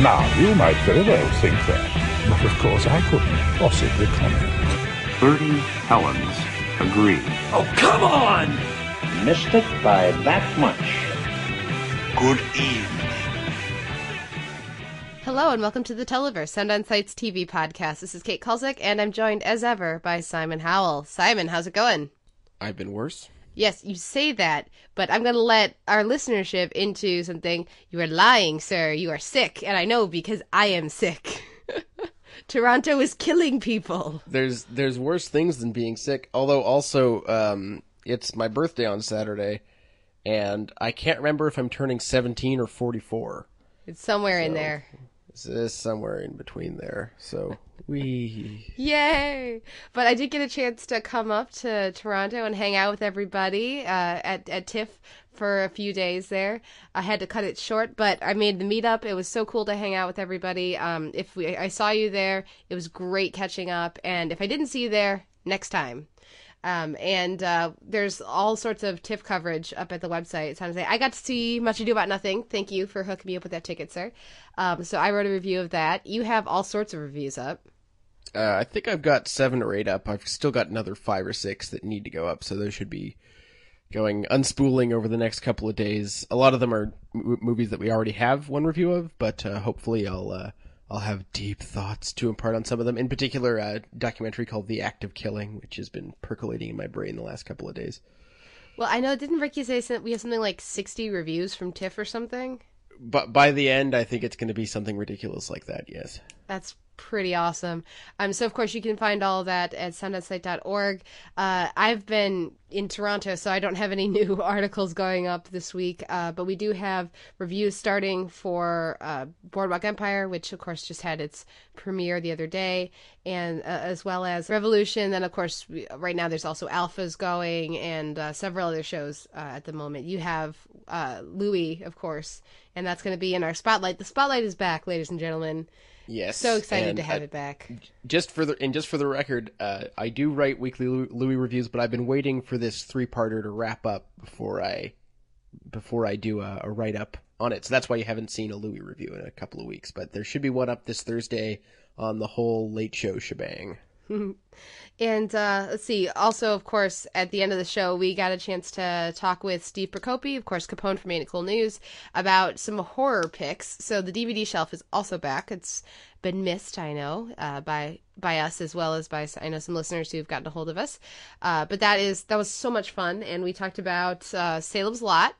Now, you might very well think that, but of course I couldn't possibly comment. Bertie Helens agree. Oh, come on! Missed it by that much. Good evening. Hello and welcome to the Televerse, Sound On Sight's TV podcast. This is Kate Kulzick, and I'm joined as ever by Simon Howell. Simon, how's it going? I've been worse. Yes, you say that, but I'm going to let our listenership into something. You are lying, sir. You are sick, and I know because I am sick. Toronto is killing people. There's there's worse things than being sick. Although also, um, it's my birthday on Saturday, and I can't remember if I'm turning 17 or 44. It's somewhere in there. It's, is somewhere in between there. So we Yay! But I did get a chance to come up to Toronto and hang out with everybody uh, at at TIFF for a few days there. I had to cut it short, but I made the meetup. It was so cool to hang out with everybody. Um, if we, I saw you there, it was great catching up. And if I didn't see you there, next time. Um, and uh, there's all sorts of TIFF coverage up at the website. Jose. I got to see Much Ado About Nothing. Thank you for hooking me up with that ticket, sir. Um, so I wrote a review of that. You have all sorts of reviews up. Uh, I think I've got seven or eight up. I've still got another five or six that need to go up. So those should be going unspooling over the next couple of days. A lot of them are m- movies that we already have one review of, but uh, hopefully I'll uh, I'll have deep thoughts to impart on some of them. In particular, a documentary called "The Act of Killing," which has been percolating in my brain the last couple of days. Well, I know. Didn't Ricky say we have something like sixty reviews from TIFF or something? But by the end, I think it's going to be something ridiculous like that. Yes. That's pretty awesome. Um, so of course you can find all that at soundonsight.org. Uh, I've been in Toronto, so I don't have any new articles going up this week. Uh, but we do have reviews starting for uh, Boardwalk Empire, which of course just had its premiere the other day, and uh, as well as Revolution. Then of course we, right now there's also Alphas going and uh, several other shows uh, at the moment. You have Louis, of course, and that's going to be in our spotlight. The spotlight is back, ladies and gentlemen. Yes. So excited and to have I- it back. Just for the and just for the record, uh, I do write weekly Louis reviews, but I've been waiting for this three-parter to wrap up before I before I do a, a write up on it. So that's why you haven't seen a Louis review in a couple of weeks. But there should be one up this Thursday on the whole late show shebang. And uh, let's see. Also, of course, at the end of the show, we got a chance to talk with Steve Prokopy, of course, Capone from Ain't Cool News, about some horror picks. So the DVD shelf is also back. It's been missed, I know, uh, by by us as well as by I know some listeners who've gotten a hold of us. Uh, but that is that was so much fun, and we talked about uh, Salem's Lot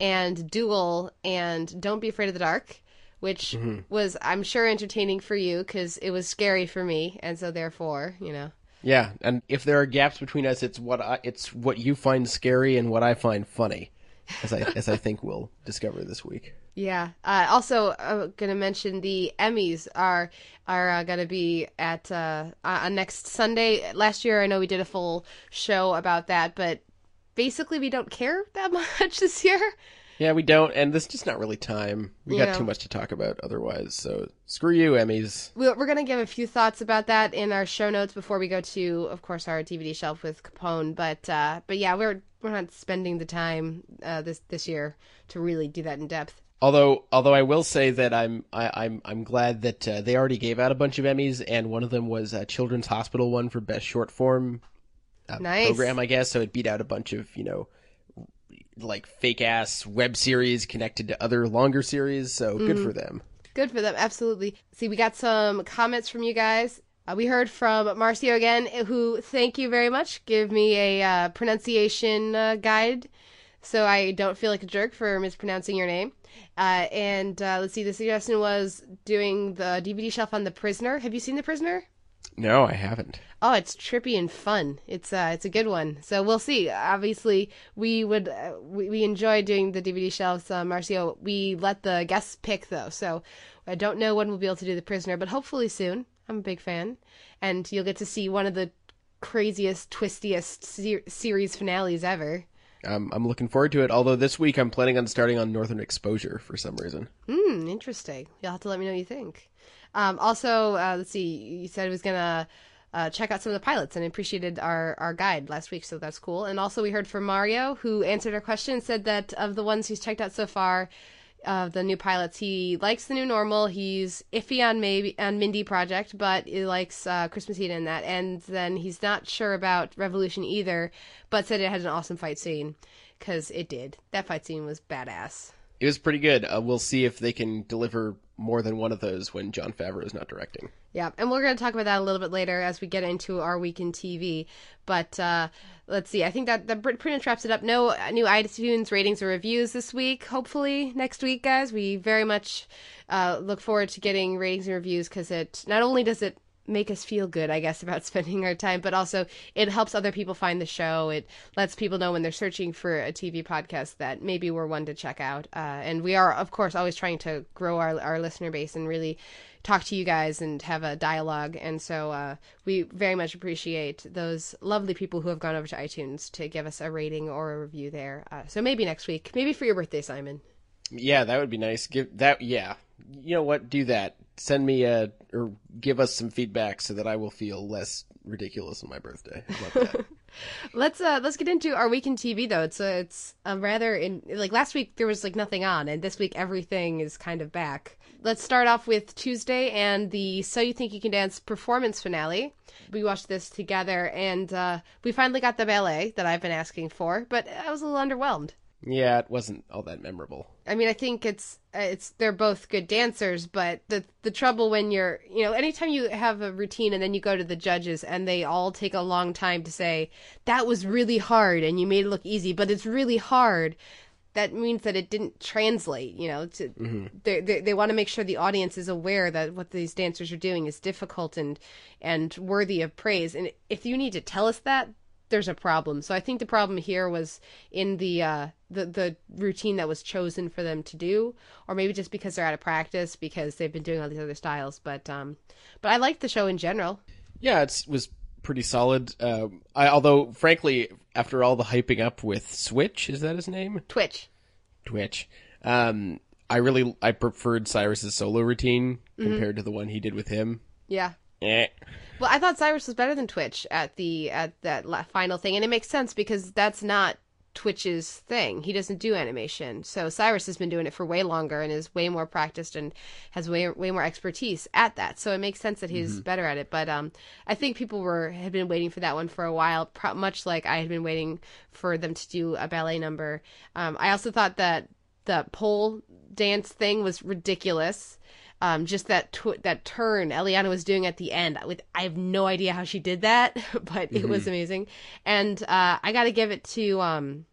and Duel and Don't Be Afraid of the Dark. Which was, I'm sure, entertaining for you because it was scary for me, and so therefore, you know, Yeah, and if there are gaps between us, it's what I, it's what you find scary and what I find funny, as I as I think we'll discover this week. Yeah. Uh, also, I'm going to mention the Emmys are are uh, going to be at uh, on next Sunday. Last year, I know we did a full show about that, but basically, we don't care that much this year. Yeah, we don't, and there's just not really time. We got too much to talk about otherwise. So screw you, Emmys. We're, we're going to give a few thoughts about that in our show notes before we go to, of course, our DVD shelf with Capone. But uh, but yeah, we're we're not spending the time uh, this this year to really do that in depth. Although, although I will say that I'm I, I'm I'm glad that uh, they already gave out a bunch of Emmys, and one of them was a Children's Hospital one for best short form uh, Nice. program, I guess. So it beat out a bunch of you know like fake ass web series connected to other longer series. So good for them. Good for them, absolutely. See, we got some comments from you guys. Uh, we heard from Marcio again, who, thank you very much, give me a uh, pronunciation uh, guide so I don't feel like a jerk for mispronouncing your name. Uh, and uh, let's see, the suggestion was doing the DVD shelf on The Prisoner. Have you seen The Prisoner? No, I haven't. Oh, it's trippy and fun. It's uh, it's a good one. So we'll see. Obviously, we would uh, we, we enjoy doing the DVD shelves, uh, Marcio. We let the guests pick though, so I don't know when we'll be able to do the prisoner, but hopefully soon. I'm a big fan, and you'll get to see one of the craziest, twistiest ser- series finales ever. Um, I'm looking forward to it. Although this week I'm planning on starting on Northern Exposure for some reason. Hmm, interesting. You'll have to let me know what you think. Um, also, uh, let's see. You said it was gonna uh, check out some of the pilots and appreciated our, our guide last week, so that's cool. And also, we heard from Mario, who answered our question and said that of the ones he's checked out so far, of the new pilots, he likes the new normal. He's iffy on maybe on Mindy Project, but he likes uh, Christmas Eve in that. And then he's not sure about Revolution either, but said it had an awesome fight scene because it did. That fight scene was badass. It was pretty good. Uh, we'll see if they can deliver more than one of those when Jon Favreau is not directing. Yeah, and we're going to talk about that a little bit later as we get into our week in TV. But uh, let's see. I think that that pretty much wraps it up. No new iTunes ratings or reviews this week. Hopefully next week, guys. We very much uh, look forward to getting ratings and reviews because it not only does it make us feel good, I guess, about spending our time, but also it helps other people find the show. It lets people know when they're searching for a TV podcast that maybe we're one to check out. Uh, and we are, of course, always trying to grow our, our listener base and really talk to you guys and have a dialogue. And so uh, we very much appreciate those lovely people who have gone over to iTunes to give us a rating or a review there. Uh, so maybe next week, maybe for your birthday, Simon. Yeah, that would be nice. Give that. Yeah, you know what? Do that. Send me a or give us some feedback so that I will feel less ridiculous on my birthday. Let's uh let's get into our week in TV though. It's a, it's a rather in like last week there was like nothing on, and this week everything is kind of back. Let's start off with Tuesday and the So You Think You Can Dance performance finale. We watched this together, and uh, we finally got the ballet that I've been asking for, but I was a little underwhelmed. Yeah, it wasn't all that memorable. I mean, I think it's it's they're both good dancers, but the the trouble when you're you know anytime you have a routine and then you go to the judges and they all take a long time to say that was really hard and you made it look easy, but it's really hard. That means that it didn't translate. You know, to mm-hmm. they they, they want to make sure the audience is aware that what these dancers are doing is difficult and and worthy of praise. And if you need to tell us that, there's a problem. So I think the problem here was in the uh, the the routine that was chosen for them to do, or maybe just because they're out of practice because they've been doing all these other styles. But um, but I liked the show in general. Yeah, it was pretty solid. Um, I, although, frankly, after all the hyping up with Switch, is that his name? Twitch. Twitch. Um, I really I preferred Cyrus's solo routine compared to the one he did with him. Yeah. Eh. Well, I thought Cyrus was better than Twitch at the at that la- final thing, and it makes sense because that's not Twitch's thing. He doesn't do animation, so Cyrus has been doing it for way longer and is way more practiced and has way way more expertise at that. So it makes sense that he's better at it. But um, I think people were had been waiting for that one for a while, pro- much like I had been waiting for them to do a ballet number. Um, I also thought that the pole dance thing was ridiculous um, just that tw- that turn Eliana was doing at the end. With I have no idea how she did that, but it was amazing. And uh, I got to give it to um,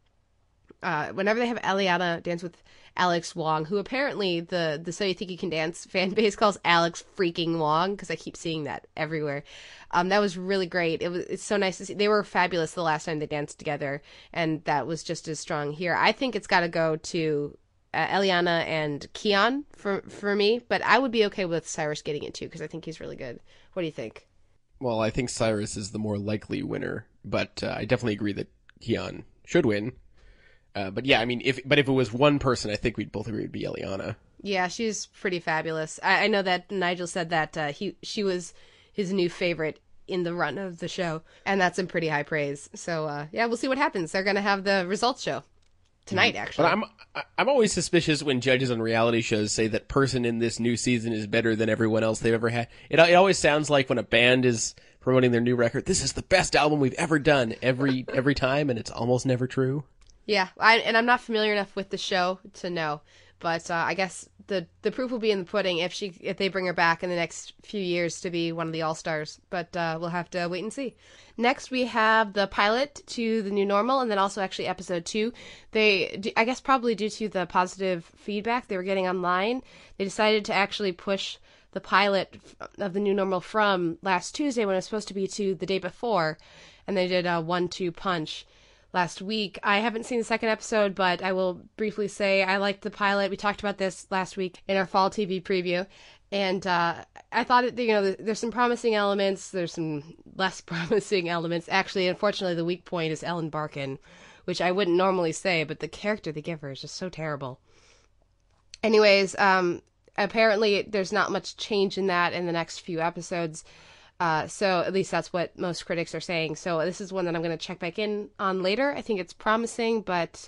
uh, whenever they have Eliana dance with Alex Wong, who apparently the the So You Think You Can Dance fan base calls Alex freaking Wong because I keep seeing that everywhere. Um, that was really great. It was it's so nice to see. They were fabulous the last time they danced together, and that was just as strong here. I think it's got to go to uh, Eliana and Chehon for for me, but I would be okay with Cyrus getting it too because I think he's really good. What do you think? Well, I think Cyrus is the more likely winner, but uh, I definitely agree that Chehon should win. Uh, but yeah, I mean, if but if it was one person, I think we'd both agree it'd be Eliana. Yeah, she's pretty fabulous. I, I know that Nigel said that uh, he she was his new favorite in the run of the show, and that's in pretty high praise. So uh, yeah, we'll see what happens. They're gonna have the results show tonight, mm. actually. But I'm I'm always suspicious when judges on reality shows say that person in this new season is better than everyone else they've ever had. It it always sounds like when a band is promoting their new record, this is the best album we've ever done every every time, and it's almost never true. Yeah, I, and I'm not familiar enough with the show to know, but uh, I guess the the proof will be in the pudding if she if they bring her back in the next few years to be one of the all stars. But uh, we'll have to wait and see. Next, we have the pilot to the new normal, and then also actually episode two. They, I guess, probably due to the positive feedback they were getting online, they decided to actually push the pilot of the new normal from last Tuesday when it was supposed to be to the day before, and they did a one-two punch last week. I haven't seen the second episode, but I will briefly say I liked the pilot. We talked about this last week in our fall TV preview, and uh, I thought it, you know there's some promising elements. There's some less promising elements. Actually, unfortunately, the weak point is Ellen Barkin, which I wouldn't normally say, but the character they give her is just so terrible. Anyways, um, apparently there's not much change in that in the next few episodes. Uh, so at least that's what most critics are saying. So this is one that I'm going to check back in on later. I think it's promising, but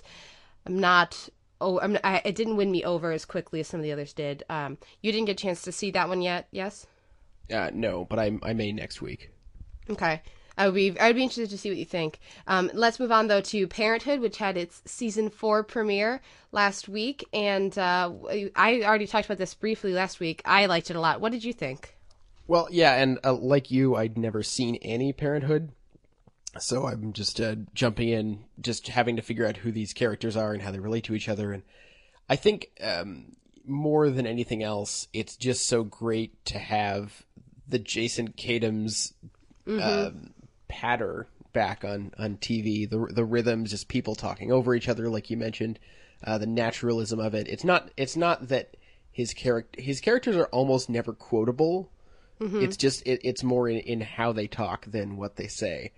I'm not. Oh, I'm, I, it didn't win me over as quickly as some of the others did. Um, you didn't get a chance to see that one yet, yes? Uh, no, but I I may next week. Okay. I would be I'd be interested to see what you think. Um, let's move on though to Parenthood, which had its season four premiere last week, and uh, I already talked about this briefly last week. I liked it a lot. What did you think? Well, yeah, and uh, like you, I'd never seen any Parenthood, so I'm just uh, jumping in, just having to figure out who these characters are and how they relate to each other. And I think um, more than anything else, it's just so great to have the Jason Katims um, patter back on on TV. The the rhythms, just people talking over each other, like you mentioned, uh, the naturalism of it. It's not it's not that his character his characters are almost never quotable. It's just it, it's more in, in how they talk than what they say,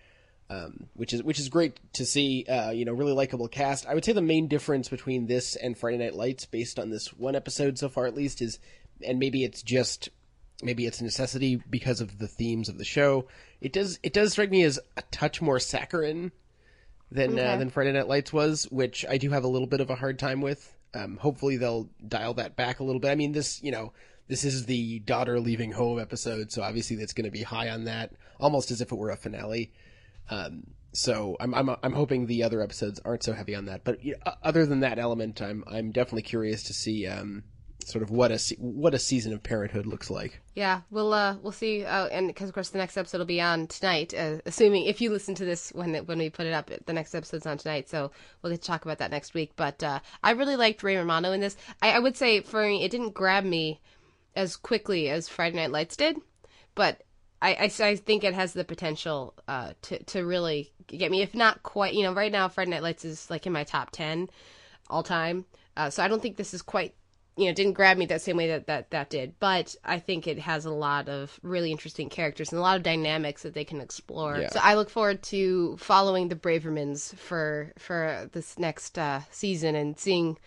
um, which is which is great to see. Uh, you know, really likable cast. I would say the main difference between this and Friday Night Lights, based on this one episode so far at least, is and maybe it's just maybe it's a necessity because of the themes of the show. It does it does strike me as a touch more saccharine than uh, than Friday Night Lights was, which I do have a little bit of a hard time with. Um, hopefully they'll dial that back a little bit. I mean, this you know this is the daughter leaving home episode, so obviously that's going to be high on that, almost as if it were a finale. Um, so I'm I'm I'm hoping the other episodes aren't so heavy on that. But you know, other than that element, I'm I'm definitely curious to see um, sort of what a what a season of Parenthood looks like. Yeah, we'll uh, we'll see. Uh, and because of course the next episode will be on tonight. Uh, assuming if you listen to this when when we put it up, the next episode's on tonight. So we'll get to talk about that next week. But uh, I really liked Ray Romano in this. I, I would say for me, it didn't grab me as quickly as Friday Night Lights did, but I, I, I think it has the potential uh, to to really get me. If not quite, you know, right now Friday Night Lights is like in my top ten all time. Uh, so I don't think this is quite, you know, didn't grab me that same way that, that that did. But I think it has a lot of really interesting characters and a lot of dynamics that they can explore. Yeah. So I look forward to following the Bravermans for for this next uh, season and seeing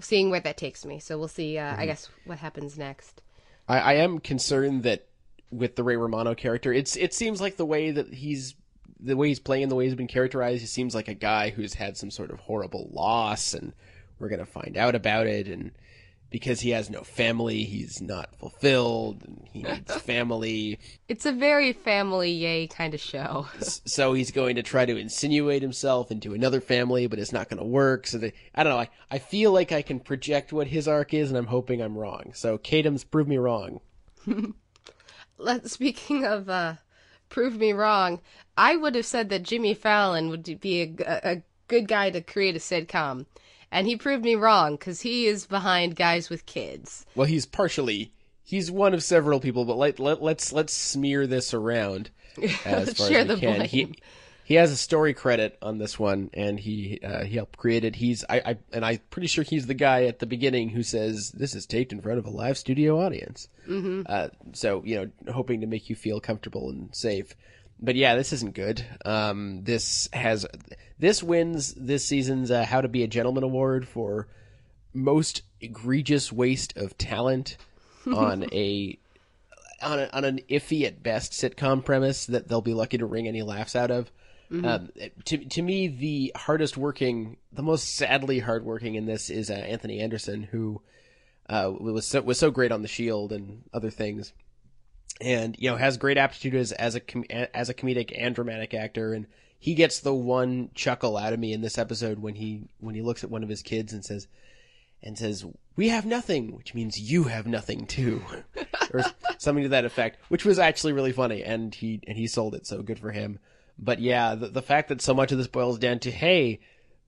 seeing where that takes me. So we'll see. Uh, I guess what happens next. I, I am concerned that with the Ray Romano character, it's it seems like the way that he's the way he's playing, the way he's been characterized, he seems like a guy who's had some sort of horrible loss, and we're gonna find out about it, and because he has no family, he's not fulfilled, and he needs family, It's a very family yay kind of show. so he's going to try to insinuate himself into another family, but it's not going to work. So they, I don't know. I, I feel like I can project what his arc is, and I'm hoping I'm wrong. So Katims, prove me wrong. Let, speaking of uh, prove me wrong, I would have said that Jimmy Fallon would be a, a good guy to create a sitcom, and he proved me wrong because he is behind Guys with Kids. Well, he's partially he's one of several people, but let, let let's let's smear this around as far as we can. blame. He he has a story credit on this one, and he uh, he helped create it. He's I, I and I'm pretty sure he's the guy at the beginning who says this is taped in front of a live studio audience. Mm-hmm. Uh, so you know, hoping to make you feel comfortable and safe. But yeah, this isn't good. Um, this has this wins this season's uh, How to Be a Gentleman award for most egregious waste of talent on a on, a, on an iffy at best sitcom premise that they'll be lucky to wring any laughs out of. Um, to to me, the hardest working, the most sadly hardworking in this is uh, Anthony Anderson, who uh, was so, was so great on The Shield and other things, and you know has great aptitude as as a com- as a comedic and dramatic actor, and he gets the one chuckle out of me in this episode when he when he looks at one of his kids and says, and says, "We have nothing," which means you have nothing too, or something to that effect, which was actually really funny, and he and he sold it, so good for him. But yeah, the the fact that so much of this boils down to, hey,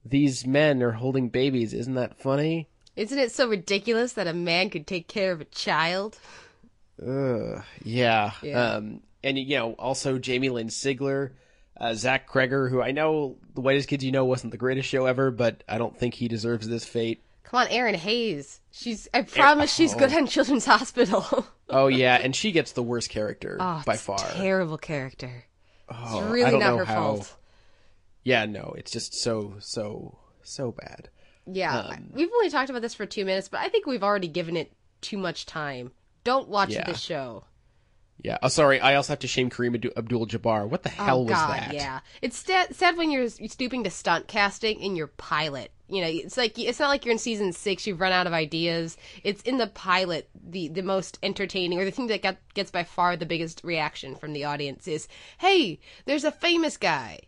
these men are holding babies, isn't that funny? Isn't it so ridiculous that a man could take care of a child? Ugh, yeah. Yeah. Um, and you know, also Jamie Lynn Sigler, uh, Zach Cregger, who I know the Whitest Kids You Know wasn't the greatest show ever, but I don't think he deserves this fate. Come on, Erinn Hayes. She's. I promise she's good on Children's Hospital. Oh yeah, and she gets the worst character oh, by far. Terrible character. Oh, it's I really don't not know her how- fault. Yeah, no, it's just so so so bad. Yeah, Um, we've only talked about this for two minutes, but I think we've already given it too much time. Don't watch Yeah. this show. Yeah. Oh, sorry. I also have to shame Kareem Abdul-Jabbar. What the hell oh was God, that? yeah. It's sad when you're stooping to stunt casting in your pilot. You know, it's like it's not like you're in season six. You've run out of ideas. It's in the pilot. The the most entertaining or the thing that got, gets by far the biggest reaction from the audience is, "Hey, there's a famous guy."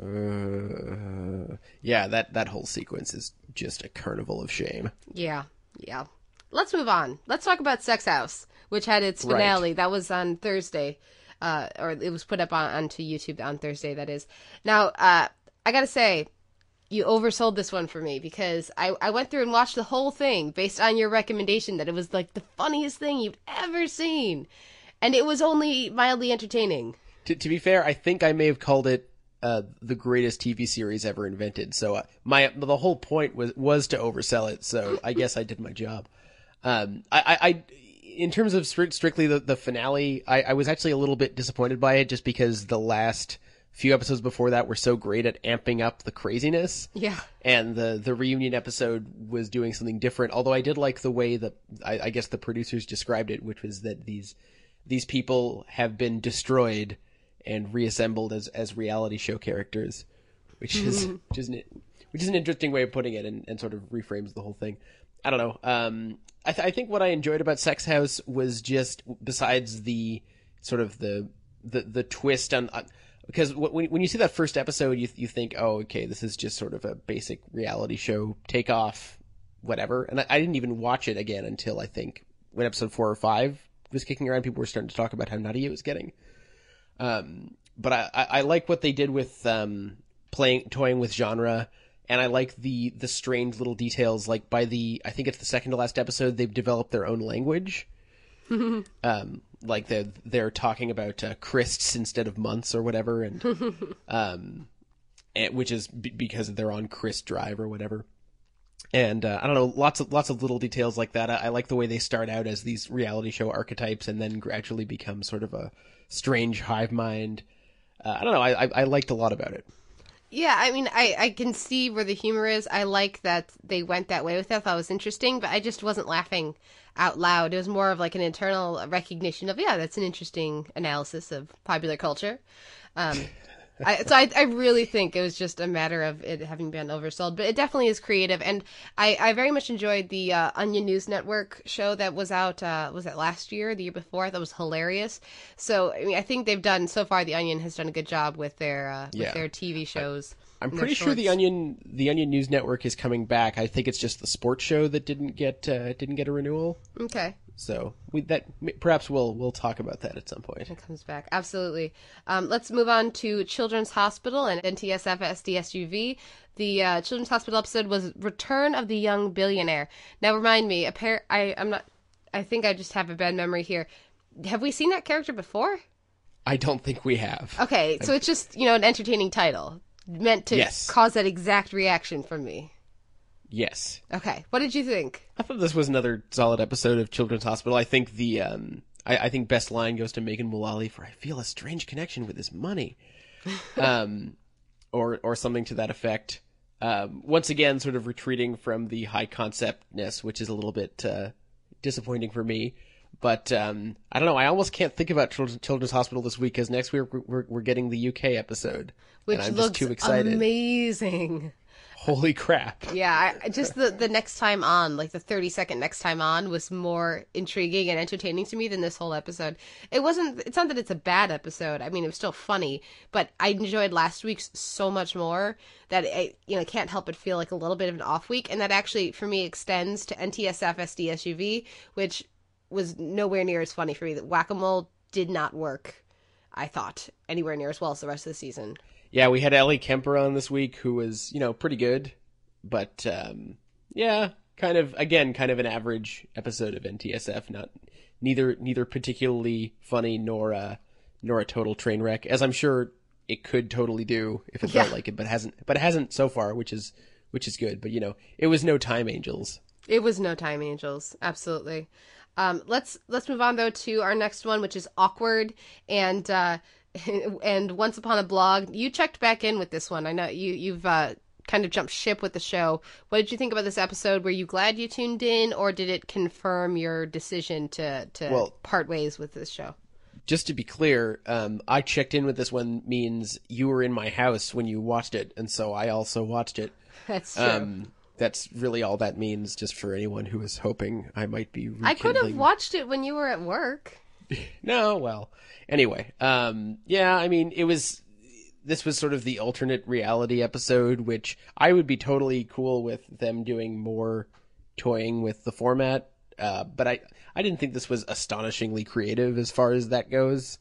Uh, yeah. That that whole sequence is just a carnival of shame. Yeah, yeah. Let's move on. Let's talk about Sex House, which had its Right. finale. That was on Thursday, uh, or it was put up on onto YouTube on Thursday. That is. Now, uh, I gotta say, you oversold this one for me because I I went through and watched the whole thing based on your recommendation that it was like the funniest thing you've ever seen, and it was only mildly entertaining. To, to be fair, I think I may have called it uh, the greatest TV series ever invented. So uh, my the whole point was was to oversell it. So I guess I did my job. Um, I, I, I in terms of strict, strictly the, the finale, I, I was actually a little bit disappointed by it, just because the last few episodes before that were so great at amping up the craziness. Yeah. and the the reunion episode was doing something different. Although I did like the way that I, I guess the producers described it, which was that these these people have been destroyed and reassembled as as reality show characters, which is which is an, which is an interesting way of putting it, and, and sort of reframes the whole thing. I don't know. Um, I, th- I think what I enjoyed about Sex House was just besides the sort of the the the twist on. because when when you see that first episode, you you think, oh, okay, this is just sort of a basic reality show takeoff, whatever. And I, I didn't even watch it again until I think when episode four or five was kicking around. People were starting to talk about how nutty it was getting. Um, but I, I, I like what they did with um playing toying with genre, and I like the the strange little details. Like by the I think it's the second to last episode, they've developed their own language um, like they're they're talking about uh, Christs instead of months or whatever, and um, and, which is b- because they're on Christ Drive or whatever. And uh, I don't know, lots of lots of little details like that. I, I like the way they start out as these reality show archetypes, and then gradually become sort of a strange hive mind. Uh, I don't know. I, I I liked a lot about it. Yeah, I mean, I, I can see where the humor is. I like that they went that way with it. I thought it was interesting, but I just wasn't laughing out loud. It was more of like an internal recognition of, yeah, that's an interesting analysis of popular culture. Um, I, so I, I really think it was just a matter of it having been oversold, but it definitely is creative. And I, I very much enjoyed the uh, Onion News Network show that was out, uh, was it last year, the year before? I thought was hilarious. So, I mean, I think they've done, so far, the Onion has done a good job with their, uh, Yeah. with their TV shows. I'm pretty sure the. Onion the Onion News Network is coming back. I think it's just the sports show that didn't get uh, didn't get a renewal. Okay. So we that perhaps we'll we'll talk about that at some point. It comes back. Absolutely. Um, let's move on to Children's Hospital and NTSF SDSUV. The uh, Children's Hospital episode was Return of the Young Billionaire. Now, remind me, a pair, I, I'm not, I think I just have a bad memory here. Have we seen that character before? I don't think we have. Okay, so it's just, you know, an entertaining title meant to Yes. cause that exact reaction from me. Yes, Okay, what did you think? I thought this was another solid episode of Children's Hospital. I think the um I, I think best line goes to Megan Mullally for "I feel a strange connection with this money," um, or or something to that effect. Um, once again, sort of retreating from the high conceptness, which is a little bit uh, disappointing for me. But um, I don't know. I almost can't think about Children's, Hospital this week because next week we're, we're, we're getting the UK episode, Which looks just too excited. amazing. Holy crap! Yeah, I, just the the next time on, like the thirty second next time on, was more intriguing and entertaining to me than this whole episode. It wasn't. It's not that it's a bad episode. I mean, it was still funny, but I enjoyed last week's so much more that I, you know, can't help but feel like a little bit of an off week, and that actually for me extends to NTSF SDSUV, which was nowhere near as funny for me. That Whack a Mole did not work. I thought anywhere near as well as the rest of the season. Yeah, we had Ellie Kemper on this week, who was you know pretty good, but um, yeah, kind of again, kind of an average episode of NTSF. Not neither neither particularly funny nor uh, nor a total train wreck, as I'm sure it could totally do if it felt like it, but hasn't. But it hasn't so far, which is which is good. But you know, it was no Time Angels. It was no time angels, absolutely. Um, let's let's move on though to our next one, which is awkward and uh, and once upon a blog. You checked back in with this one. I know you you've uh, kind of jumped ship with the show. What did you think about this episode? Were you glad you tuned in, or did it confirm your decision to to Well- part ways with this show? Just to be clear, um, I checked in with this one means you were in my house when you watched it, and so I also watched it. That's true. Um, that's really all that means, just for anyone who is hoping I might be. I could have watched it when you were at work. No, well, anyway, um, yeah, I mean, it was. This was sort of the alternate reality episode, which I would be totally cool with them doing more toying with the format. Uh, but I, I didn't think this was astonishingly creative as far as that goes.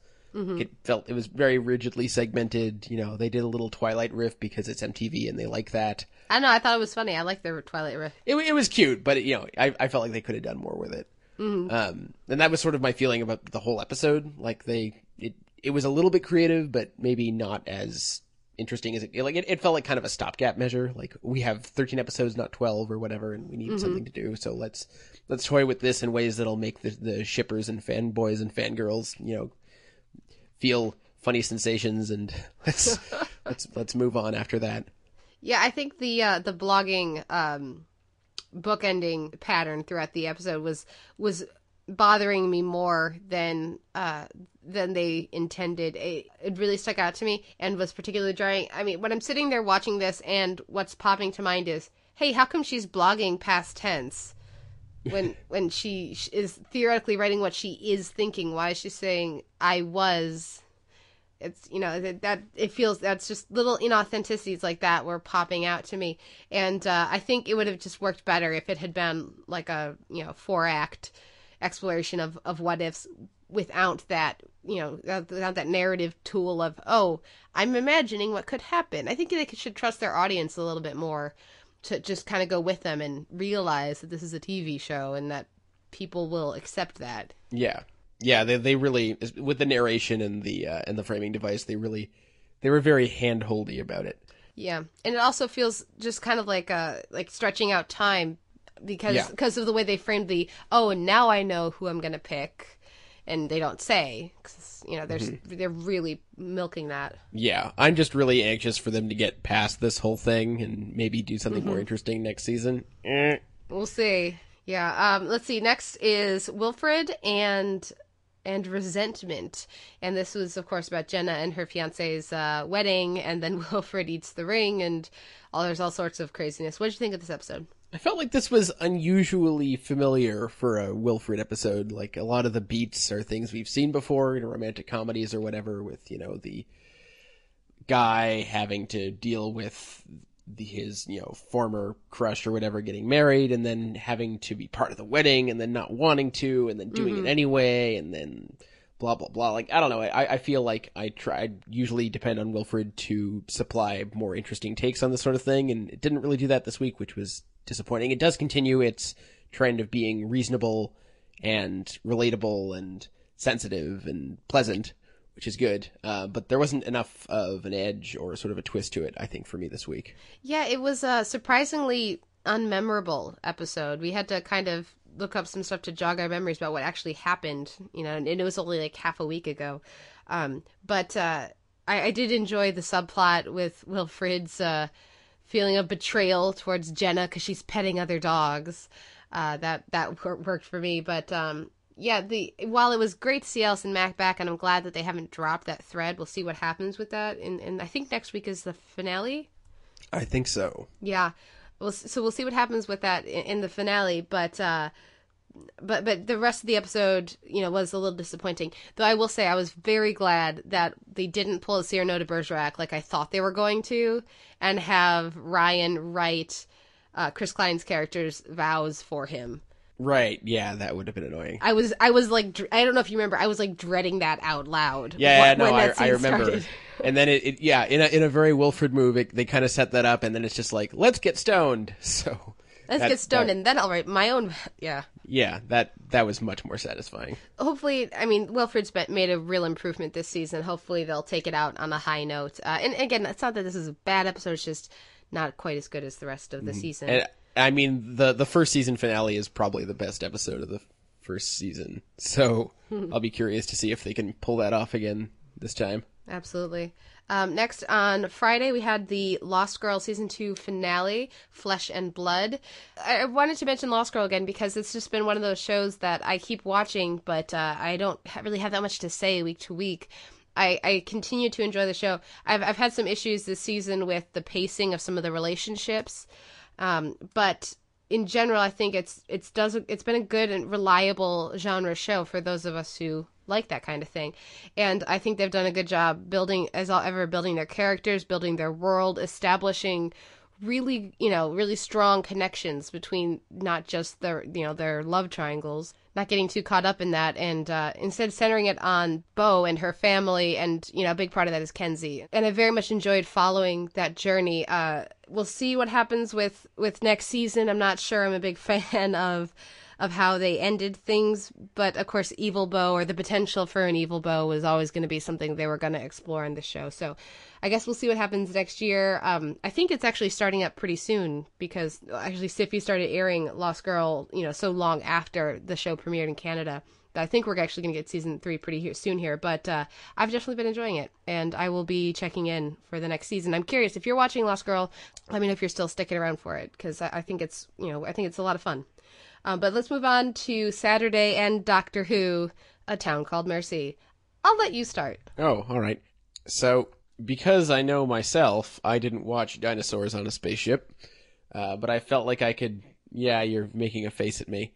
It felt it was very rigidly segmented. You know, they did a little Twilight riff because it's MTV and they like that. I know. I thought it was funny. I like the Twilight riff. It, it was cute, but you know, I, I felt like they could have done more with it. Um, and that was sort of my feeling about the whole episode. Like they, it, it was a little bit creative, but maybe not as interesting as it. Like it, it felt like kind of a stopgap measure. Like we have 13 episodes, not 12 or whatever, and we need something to do. So let's let's toy with this in ways that'll make the the shippers and fanboys and fangirls, you know, feel funny sensations, and let's let's let's move on after that. Yeah, I think the uh, the blogging um, bookending pattern throughout the episode was was bothering me more than uh, than they intended. It, it really stuck out to me and was particularly jarring. I mean, when I'm sitting there watching this, and what's popping to mind is, hey, how come she's blogging past tense? When when she is theoretically writing what she is thinking, why is she saying I was? It's you know that, that it feels that's just little inauthenticities like that were popping out to me. And uh, i think it would have just worked better if it had been like a you know four act exploration of of what ifs without that you know without that narrative tool of oh i'm imagining what could happen. I think they should trust their audience a little bit more to just kind of go with them and realize that this is a tv show and that people will accept that. Yeah, yeah. They they really with the narration and the uh, and the framing device, they really they were very handholdy about it. Yeah, and it also feels just kind of like uh like stretching out time because Yeah. because of the way they framed the oh and now I know who I'm gonna pick, and they don't say 'cause, you know there's Mm-hmm. they're really milking that. Yeah, I'm just really anxious for them to get past this whole thing and maybe do something more interesting next season. Eh. We'll see. Yeah. Um. Let's see. Next is Wilfred and and resentment, and this was of course about Jenna and her fiance's uh, wedding, and then Wilfred eats the ring, and all there's all sorts of craziness. What did you think of this episode? I felt like this was unusually familiar for a Wilfred episode. Like a lot of the beats are things we've seen before in romantic comedies or whatever, with you know the guy having to deal with the, his you know former crush or whatever getting married, and then having to be part of the wedding, and then not wanting to, and then doing it mm-hmm. anyway, and then blah blah blah. Like I don't know. I, I feel like I try I usually depend on Wilfred to supply more interesting takes on this sort of thing, and it didn't really do that this week, which was disappointing. It does continue its trend of being reasonable and relatable and sensitive and pleasant, which is good. Uh, but there wasn't enough of an edge or sort of a twist to it, I think, for me this week. Yeah, it was a surprisingly unmemorable episode. We had to kind of look up some stuff to jog our memories about what actually happened, you know, and it was only like half a week ago. Um, but uh, I, I did enjoy the subplot with Wilfred's uh, feeling of betrayal towards Jenna because she's petting other dogs. Uh, that that worked for me, but um, yeah, the while it was great to see Alison Mack back, and I'm glad that they haven't dropped that thread. We'll see what happens with that, and and I think next week is the finale. I think so. Yeah. Well, so we'll see what happens with that in, in the finale, but uh but but the rest of the episode, you know, was a little disappointing. Though I will say I was very glad that they didn't pull a Cyrano de Bergerac like I thought they were going to and have Ryan write uh Chris Klein's character's vows for him. Right. Yeah, that would have been annoying. I was I was like I don't know if you remember I was like dreading that out loud. Yeah, wh- no, I, I remember. started. And then it, it, yeah, in a in a very Wilfred move, it, they kind of set that up, and then it's just like, let's get stoned. So Let's That- get stoned, that- and then I'll write my own. Yeah. Yeah, that that was much more satisfying. Hopefully, I mean, Wilfred's been- made a real improvement this season. Hopefully, they'll take it out on a high note. Uh, and again, it's not that this is a bad episode; it's just not quite as good as the rest of the season. And I mean, the the first season finale is probably the best episode of the first season. So I'll be curious to see if they can pull that off again this time. Absolutely. Um, next on Friday, we had the Lost Girl season two finale, Flesh and Blood. I wanted to mention Lost Girl again because it's just been one of those shows that I keep watching, but uh, I don't ha- really have that much to say week to week. I, I continue to enjoy the show. I've, I've had some issues this season with the pacing of some of the relationships, um, but in general, I think it's it's does it's been a good and reliable genre show for those of us who like that kind of thing, and I think they've done a good job building as all ever building their characters, building their world, establishing really you know really strong connections between not just their you know their love triangles not getting too caught up in that and uh, instead centering it on bo and her family and you know a big part of that is Kenzi. And i very much enjoyed following that journey uh, we'll see what happens with with next season. I'm not sure. I'm a big fan of of how they ended things but of course evil Bo or the potential for an evil Bo was always going to be something they were going to explore in the show. So i guess we'll see what happens next year. Um, i think it's actually starting up pretty soon because actually Syfy started airing lost girl you know so long after the show premiered in canada i think we're actually going to get season three pretty here, soon here but uh, i've definitely been enjoying it and i will be checking in for the next season i'm curious if you're watching lost girl let me know if you're still sticking around for it because I, I think it's you know i think it's a lot of fun um, but let's move on to Saturday and Doctor Who, A Town Called Mercy. I'll let you start. Oh, all right. So, because I know myself, I didn't watch Dinosaurs on a Spaceship, uh, but I felt like I could. Yeah, you're making a face at me.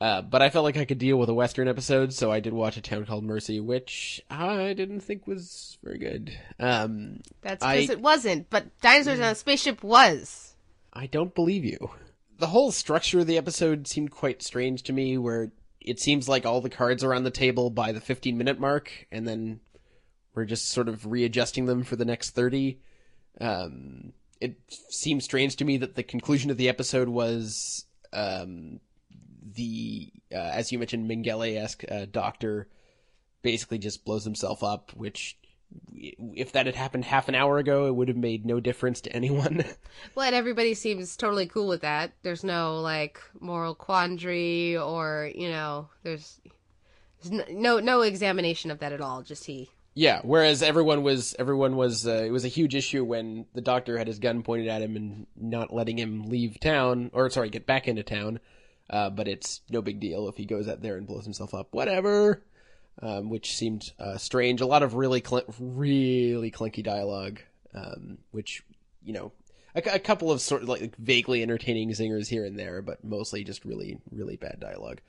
Uh, but I felt like I could deal with a Western episode, so I did watch A Town Called Mercy, which I didn't think was very good. Um, That's because it wasn't, but Dinosaurs on a Spaceship was. I don't believe you. The whole structure of the episode seemed quite strange to me, where it seems like all the cards are on the table by the 15 minute mark, and then we're just sort of readjusting them for the next 30. Um, it seems strange to me that the conclusion of the episode was um, the, uh, as you mentioned, Mengele esque uh, doctor basically just blows himself up, which. If that had happened half an hour ago, it would have made no difference to anyone. Well, and everybody seems totally cool with that. There's no, like, moral quandary or, you know, there's, there's no no examination of that at all. Just he. Yeah, whereas everyone was everyone was uh, it was a huge issue when the doctor had his gun pointed at him and not letting him leave town or sorry, get back into town. Uh, but it's no big deal if he goes out there and blows himself up. Whatever. Um, which seemed uh, strange. A lot of really cl- really clinky dialogue, um, which you know, a, a couple of sort of like vaguely entertaining zingers here and there, but mostly just really really bad dialogue.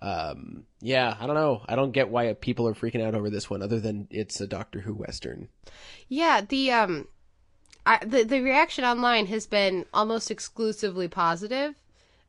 Um, yeah, I don't know. I don't get why people are freaking out over this one, other than it's a Doctor Who western. Yeah, the um, I, the the reaction online has been almost exclusively positive,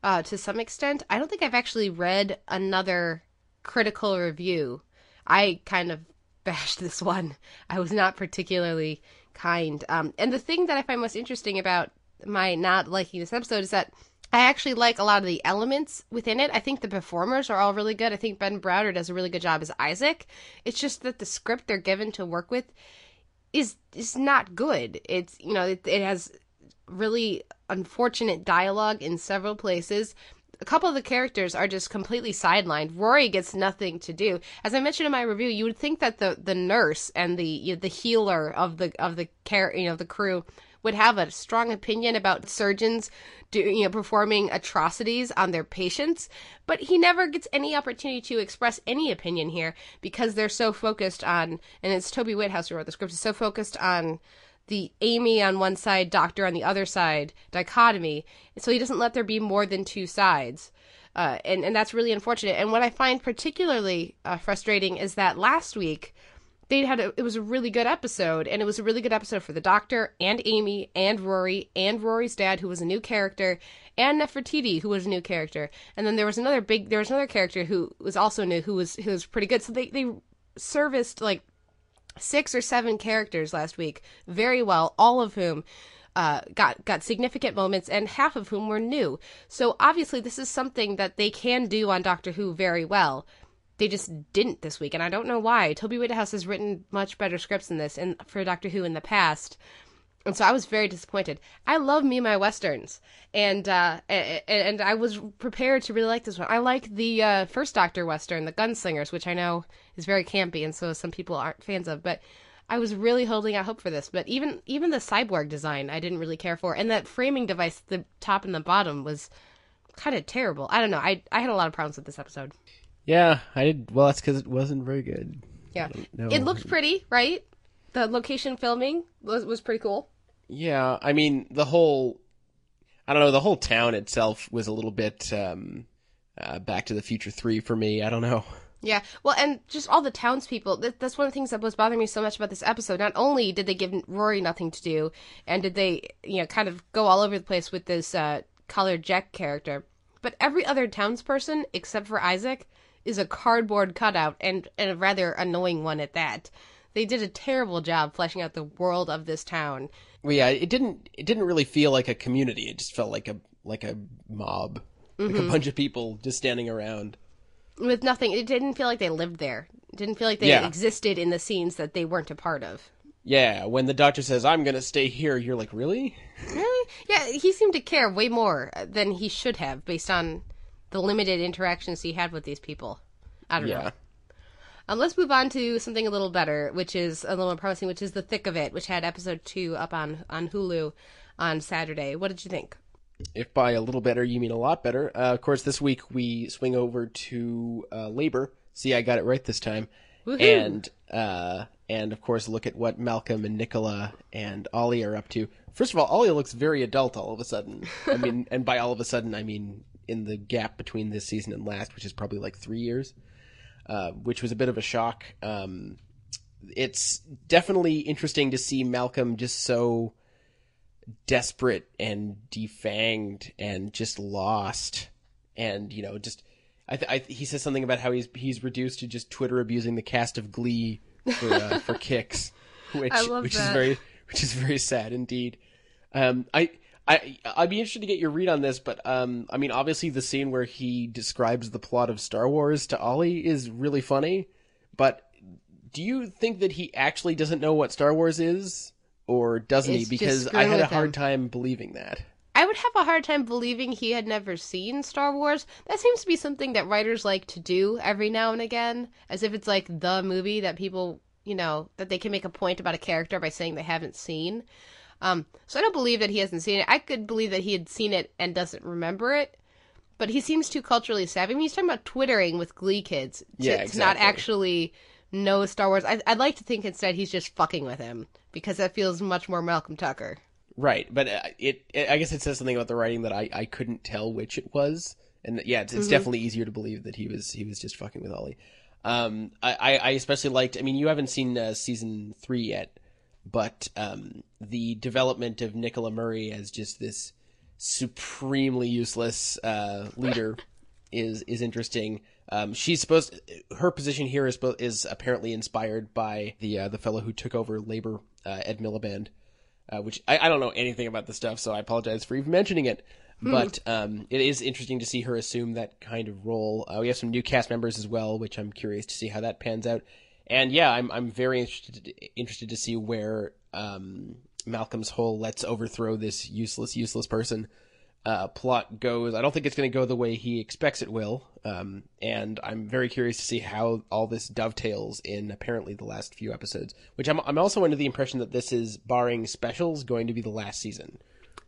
uh, to some extent. I don't think I've actually read another critical review. I kind of bashed this one. I was not particularly kind. Um, and the thing that I find most interesting about my not liking this episode is that I actually like a lot of the elements within it. I think the performers are all really good. I think Ben Browder does a really good job as Isaac. It's just that the script they're given to work with is is not good. It's you know it, it has really unfortunate dialogue in several places. A couple of the characters are just completely sidelined. Rory gets nothing to do. As I mentioned in my review, you would think that the the nurse and the you know, the healer of the of the care you know the crew would have a strong opinion about surgeons do, you know performing atrocities on their patients but he never gets any opportunity to express any opinion here because they're so focused on and it's Toby Whithouse who wrote the script is so focused on the Amy on one side doctor on the other side dichotomy. So he doesn't let there be more than two sides. Uh, and and that's really unfortunate. And what I find particularly uh, frustrating is that last week they had a, it was a really good episode and it was a really good episode for the doctor and amy and rory and rory's dad who was a new character and nefertiti who was a new character. And then there was another big there was another character who was also new who was who was pretty good. So they they serviced like six or seven characters last week very well all of whom uh, got got significant moments, and half of whom were new. So obviously, this is something that they can do on Doctor Who very well. They just didn't this week, and I don't know why. Toby Whithouse has written much better scripts than this, and for Doctor Who in the past. And so I was very disappointed. I love me my westerns, and uh, and, and I was prepared to really like this one. I like the uh, first Doctor western, The Gunslingers, which I know is very campy, and so some people aren't fans of. But I was really holding out hope for this. But even even the cyborg design, I didn't really care for, and that framing device, the top and the bottom, was kind of terrible. I don't know. I I had a lot of problems with this episode. Yeah, I did. Well, that's because it wasn't very good. Yeah, it looked pretty, right? The location filming was was pretty cool. Yeah, I mean the whole. I don't know. The whole town itself was a little bit um, uh, Back to the Future Three for me. I don't know. Yeah, well, and just all the townspeople. That, that's one of the things that was bothering me so much about this episode. Not only did they give Rory nothing to do, and did they, you know, kind of go all over the place with this uh, Kahler-Jex character, but every other townsperson except for Isaac is a cardboard cutout, and, and a rather annoying one at that. They did a terrible job fleshing out the world of this town. Well, yeah, it didn't. It didn't really feel like a community. It just felt like a like a mob, like a mm-hmm. bunch of people just standing around. With nothing, it didn't feel like they lived there. It didn't feel like they Yeah. existed in the scenes that they weren't a part of. Yeah, when the doctor says, "I'm gonna stay here," you're like, "Really?" Really? Yeah, he seemed to care way more than he should have based on the limited interactions he had with these people. I don't know. Um, let's move on to something a little better, which is a little more promising, which is The Thick of It, which had episode two up on, on Hulu on Saturday. What did you think? If by a little better you mean a lot better. Uh, of course, this week we swing over to uh, labor. See, I got it right this time. Woohoo. And uh, and of course, look at what Malcolm and Nicola and Ollie are up to. First of all, Ollie looks very adult all of a sudden. I mean, and by all of a sudden, I mean in the gap between this season and last, which is probably like three years, uh, which was a bit of a shock. Um, it's definitely interesting to see Malcolm just so desperate and defanged and just lost and you know just I, th- I th- he says something about how he's he's reduced to just Twitter abusing the cast of Glee for uh, for kicks, which which that. is very which is very sad indeed. Um, I I I'd be interested to get your read on this, but um, I mean, obviously the scene where he describes the plot of Star Wars to Ollie is really funny, but do you think that he actually doesn't know what Star Wars is, or doesn't It's he? Because I had a hard him. time believing that. I would have a hard time believing he had never seen Star Wars. That seems to be something that writers like to do every now and again, as if it's like the movie that people, you know, that they can make a point about a character by saying they haven't seen. Um, so I don't believe that he hasn't seen it. I could believe that he had seen it and doesn't remember it, but he seems too culturally savvy. I mean, he's talking about twittering with Glee kids to, Yeah, to not actually know Star Wars. I, I'd like to think instead he's just fucking with him because that feels much more Malcolm Tucker. Right, but uh, it, it I guess it says something about the writing that I, I couldn't tell which it was, and yeah, it's, it's definitely easier to believe that he was he was just fucking with Ollie. Um, I, I I especially liked. I mean, you haven't seen uh, season three yet, but um, the development of Nicola Murray as just this supremely useless uh, leader is is interesting. Um, she's supposed her position here is is apparently inspired by the uh, the fellow who took over labor, uh, Ed Miliband uh, which I, I don't know anything about the stuff, so I apologize for even mentioning it. But um, it is interesting to see her assume that kind of role. Uh, we have some new cast members as well, which I'm curious to see how that pans out. And yeah, I'm I'm very interested interested to see where um, Malcolm's whole "let's overthrow this useless useless person" uh, plot goes. I don't think it's going to go the way he expects it will. Um, and I'm very curious to see how all this dovetails in apparently the last few episodes. Which I'm I'm also under the impression that this is, barring specials, going to be the last season.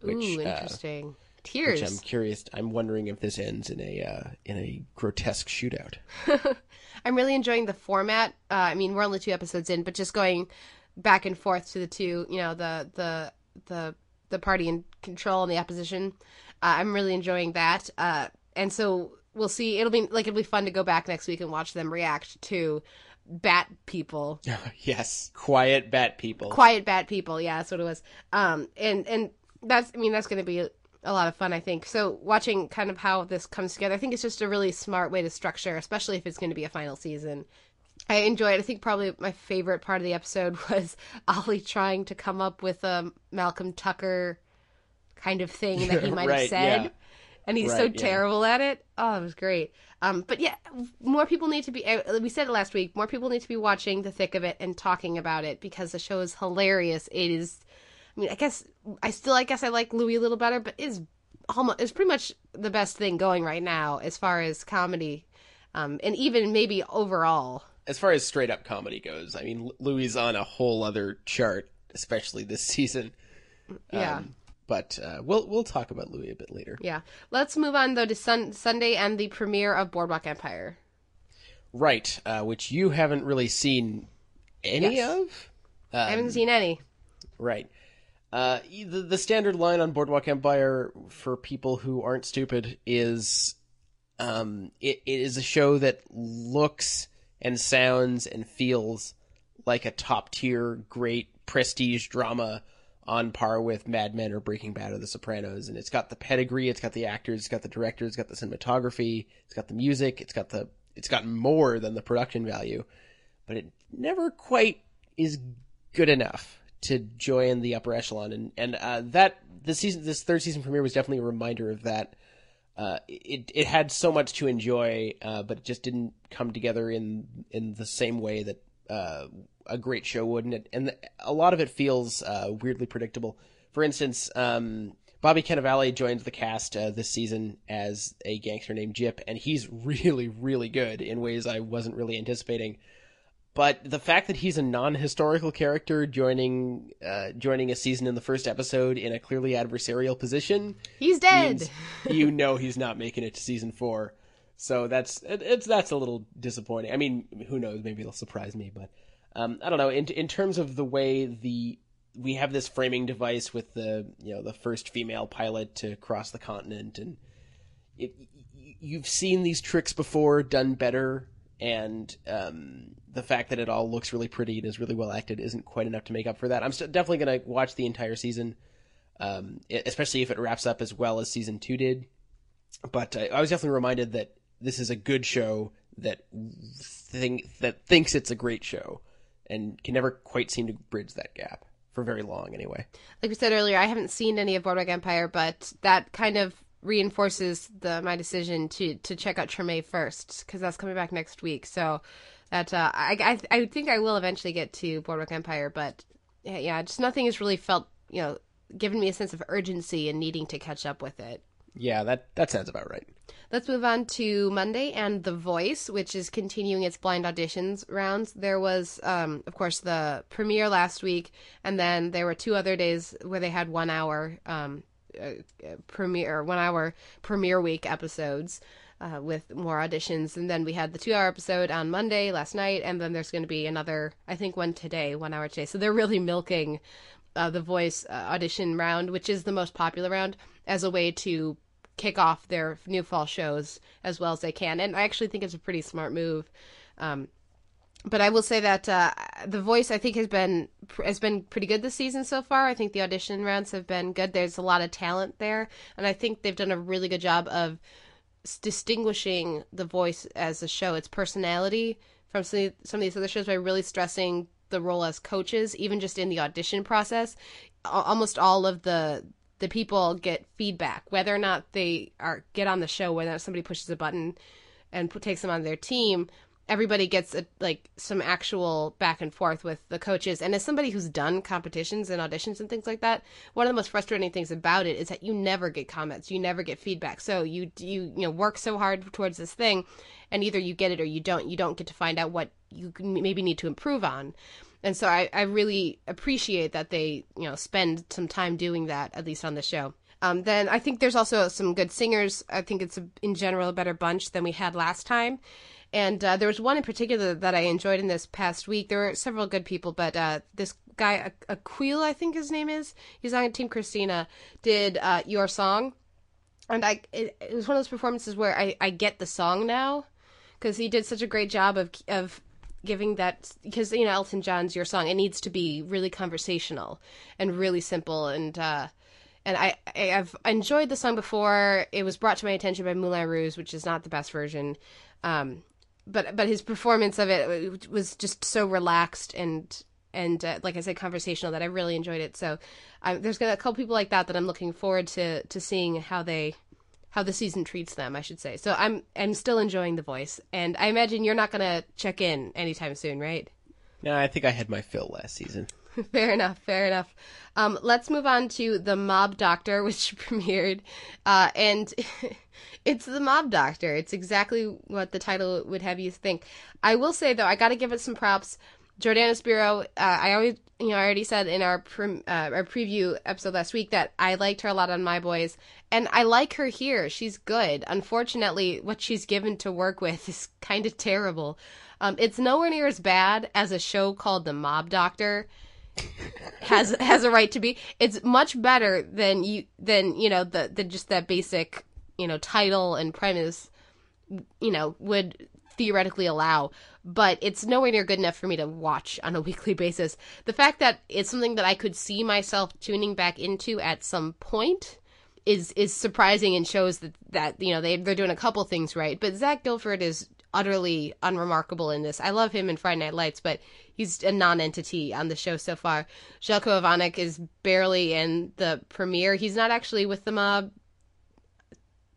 Which, Ooh, uh, interesting. Tears. which I'm curious. I'm wondering if this ends in a uh, in a grotesque shootout. I'm really enjoying the format. Uh, I mean, we're only two episodes in, but just going back and forth to the two, you know, the the the the party in control and the opposition. Uh, I'm really enjoying that. Uh, and so we'll see. It'll be like it'll be fun to go back next week and watch them react to bat people, yes, quiet bat people. quiet bat people. Yeah, that's what it was. Um, and and that's I mean that's going to be a, lot of fun. I think. So watching kind of how this comes together, I think it's just a really smart way to structure, especially if it's going to be a final season. I enjoyed. It. I think probably my favorite part of the episode was Ollie trying to come up with a Malcolm Tucker kind of thing that he might Right, have said, yeah. and he's so Right, yeah. terrible at it. Oh, it was great. Um, but yeah, more people need to be. uh, We said it last week. More people need to be watching the thick of it and talking about it because the show is hilarious. It is. I mean, I guess I still. I guess I like Louie a little better, but it's almost. It's pretty much the best thing going right now as far as comedy, um, and even maybe overall. As far as straight up comedy goes, I mean, Louie is on a whole other chart, especially this season. Yeah. Um, but uh, we'll we'll talk about Louie a bit later. Yeah. Let's move on though to sun- Sunday and the premiere of Boardwalk Empire. Right, uh, which you haven't really seen any Yes. of. I haven't seen any. Right. Uh, the, the standard line on Boardwalk Empire for people who aren't stupid is um, it, it is a show that looks and sounds and feels like a top tier, great prestige drama on par with Mad Men or Breaking Bad or The Sopranos. And it's got the pedigree, it's got the actors, it's got the directors, it's got the cinematography, it's got the music, it's got the it's got more than the production value, but it never quite is good enough to join the upper echelon. And and uh, that this season, this third season premiere was definitely a reminder of that. Uh, it it had so much to enjoy, uh, but it just didn't come together in in the same way that uh, a great show would, and, it, and a lot of it feels uh, weirdly predictable. For instance, um, Bobby Cannavale joins the cast uh, this season as a gangster named Gyp, and he's really, really good in ways I wasn't really anticipating. But the fact that he's a non-historical character joining uh, joining a season in the first episode in a clearly adversarial position, He's dead. you know he's not making it to season four. So that's it, it's that's a little disappointing. I mean, who knows? Maybe it'll surprise me, but um, I don't know. In in terms of the way the we have this framing device with the you know the first female pilot to cross the continent, and it, you've seen these tricks before done better, and um, the fact that it all looks really pretty and is really well acted isn't quite enough to make up for that. I'm definitely gonna watch the entire season, um, especially if it wraps up as well as season two did. But uh, I was definitely reminded that this is a good show that think that thinks it's a great show, and can never quite seem to bridge that gap for very long anyway. like we said earlier, I haven't seen any of Boardwalk Empire, but that kind of reinforces the my decision to to check out Treme first because that's coming back next week. So that uh, I, I I think I will eventually get to Boardwalk Empire, but yeah, just nothing has really felt you know given me a sense of urgency and needing to catch up with it. Yeah, that that sounds about right. Let's move on to Monday and The Voice, which is continuing its blind auditions rounds. There was, um, of course, the premiere last week, and then there were two other days where they had one hour um, uh, uh, premiere, one hour premiere week episodes. Uh, with more auditions, and then we had the two-hour episode on Monday last night, and then there's going to be another, I think, one today, one hour today. So they're really milking uh, the voice uh, audition round, which is the most popular round, as a way to kick off their new fall shows as well as they can. And I actually think it's a pretty smart move. Um, but I will say that uh, the voice I think has been has been pretty good this season so far. I think the audition rounds have been good. There's a lot of talent there, and I think they've done a really good job of distinguishing the voice as a show, its personality from some of, these other shows by really stressing the role as coaches, even just in the audition process. Almost all of the the people get feedback, whether or not they are get on the show, whether or not somebody pushes a button and takes them on their team. Everybody gets a, like some actual back and forth with the coaches. And as somebody who's done competitions and auditions and things like that, one of the most frustrating things about it is that you never get comments, you never get feedback. So you you you know work so hard towards this thing, and either you get it or you don't. You don't get to find out what you maybe need to improve on. And so I, I really appreciate that they, you know, spend some time doing that, at least on the show. Um, then I think there's also some good singers. I think it's a, in general a better bunch than we had last time. And uh, there was one in particular that I enjoyed in this past week. There were several good people, but uh, this guy, Aquile, I think his name is, he's on Team Christina, did uh, Your Song. And I, it, it was one of those performances where I, I get the song now because he did such a great job of of giving that because you know Elton John's your song it needs to be really conversational and really simple. And uh and I, I I've enjoyed the song before. It was brought to my attention by Moulin Rouge which is not the best version. Um but but his performance of it was just so relaxed and and uh, like I said, conversational that I really enjoyed it. So um, there's gonna a couple people like that that I'm looking forward to to seeing how they how the season treats them, I should say. So I'm I'm still enjoying the voice, and I imagine you're not gonna check in anytime soon, right? No, I think I had my fill last season. fair enough, fair enough. Um, let's move on to the Mob Doctor, which premiered, uh, and it's the Mob Doctor. It's exactly what the title would have you think. I will say though, I got to give it some props. Jordana Spiro, uh, I always, you know, I already said in our pre- uh, our preview episode last week that I liked her a lot on My Boys, and I like her here. She's good. Unfortunately, what she's given to work with is kind of terrible. Um, it's nowhere near as bad as a show called The Mob Doctor has has a right to be. It's much better than you than you know the the just that basic you know title and premise you know would theoretically allow. But it's nowhere near good enough for me to watch on a weekly basis. The fact that it's something that i could see myself tuning back into at some point is is surprising and shows that that you know they they're doing a couple things right. But zach gilford is utterly unremarkable in this. I love him in friday night lights but he's a non-entity on the show so far Željko Ivanek is barely in the premiere he's not actually with the mob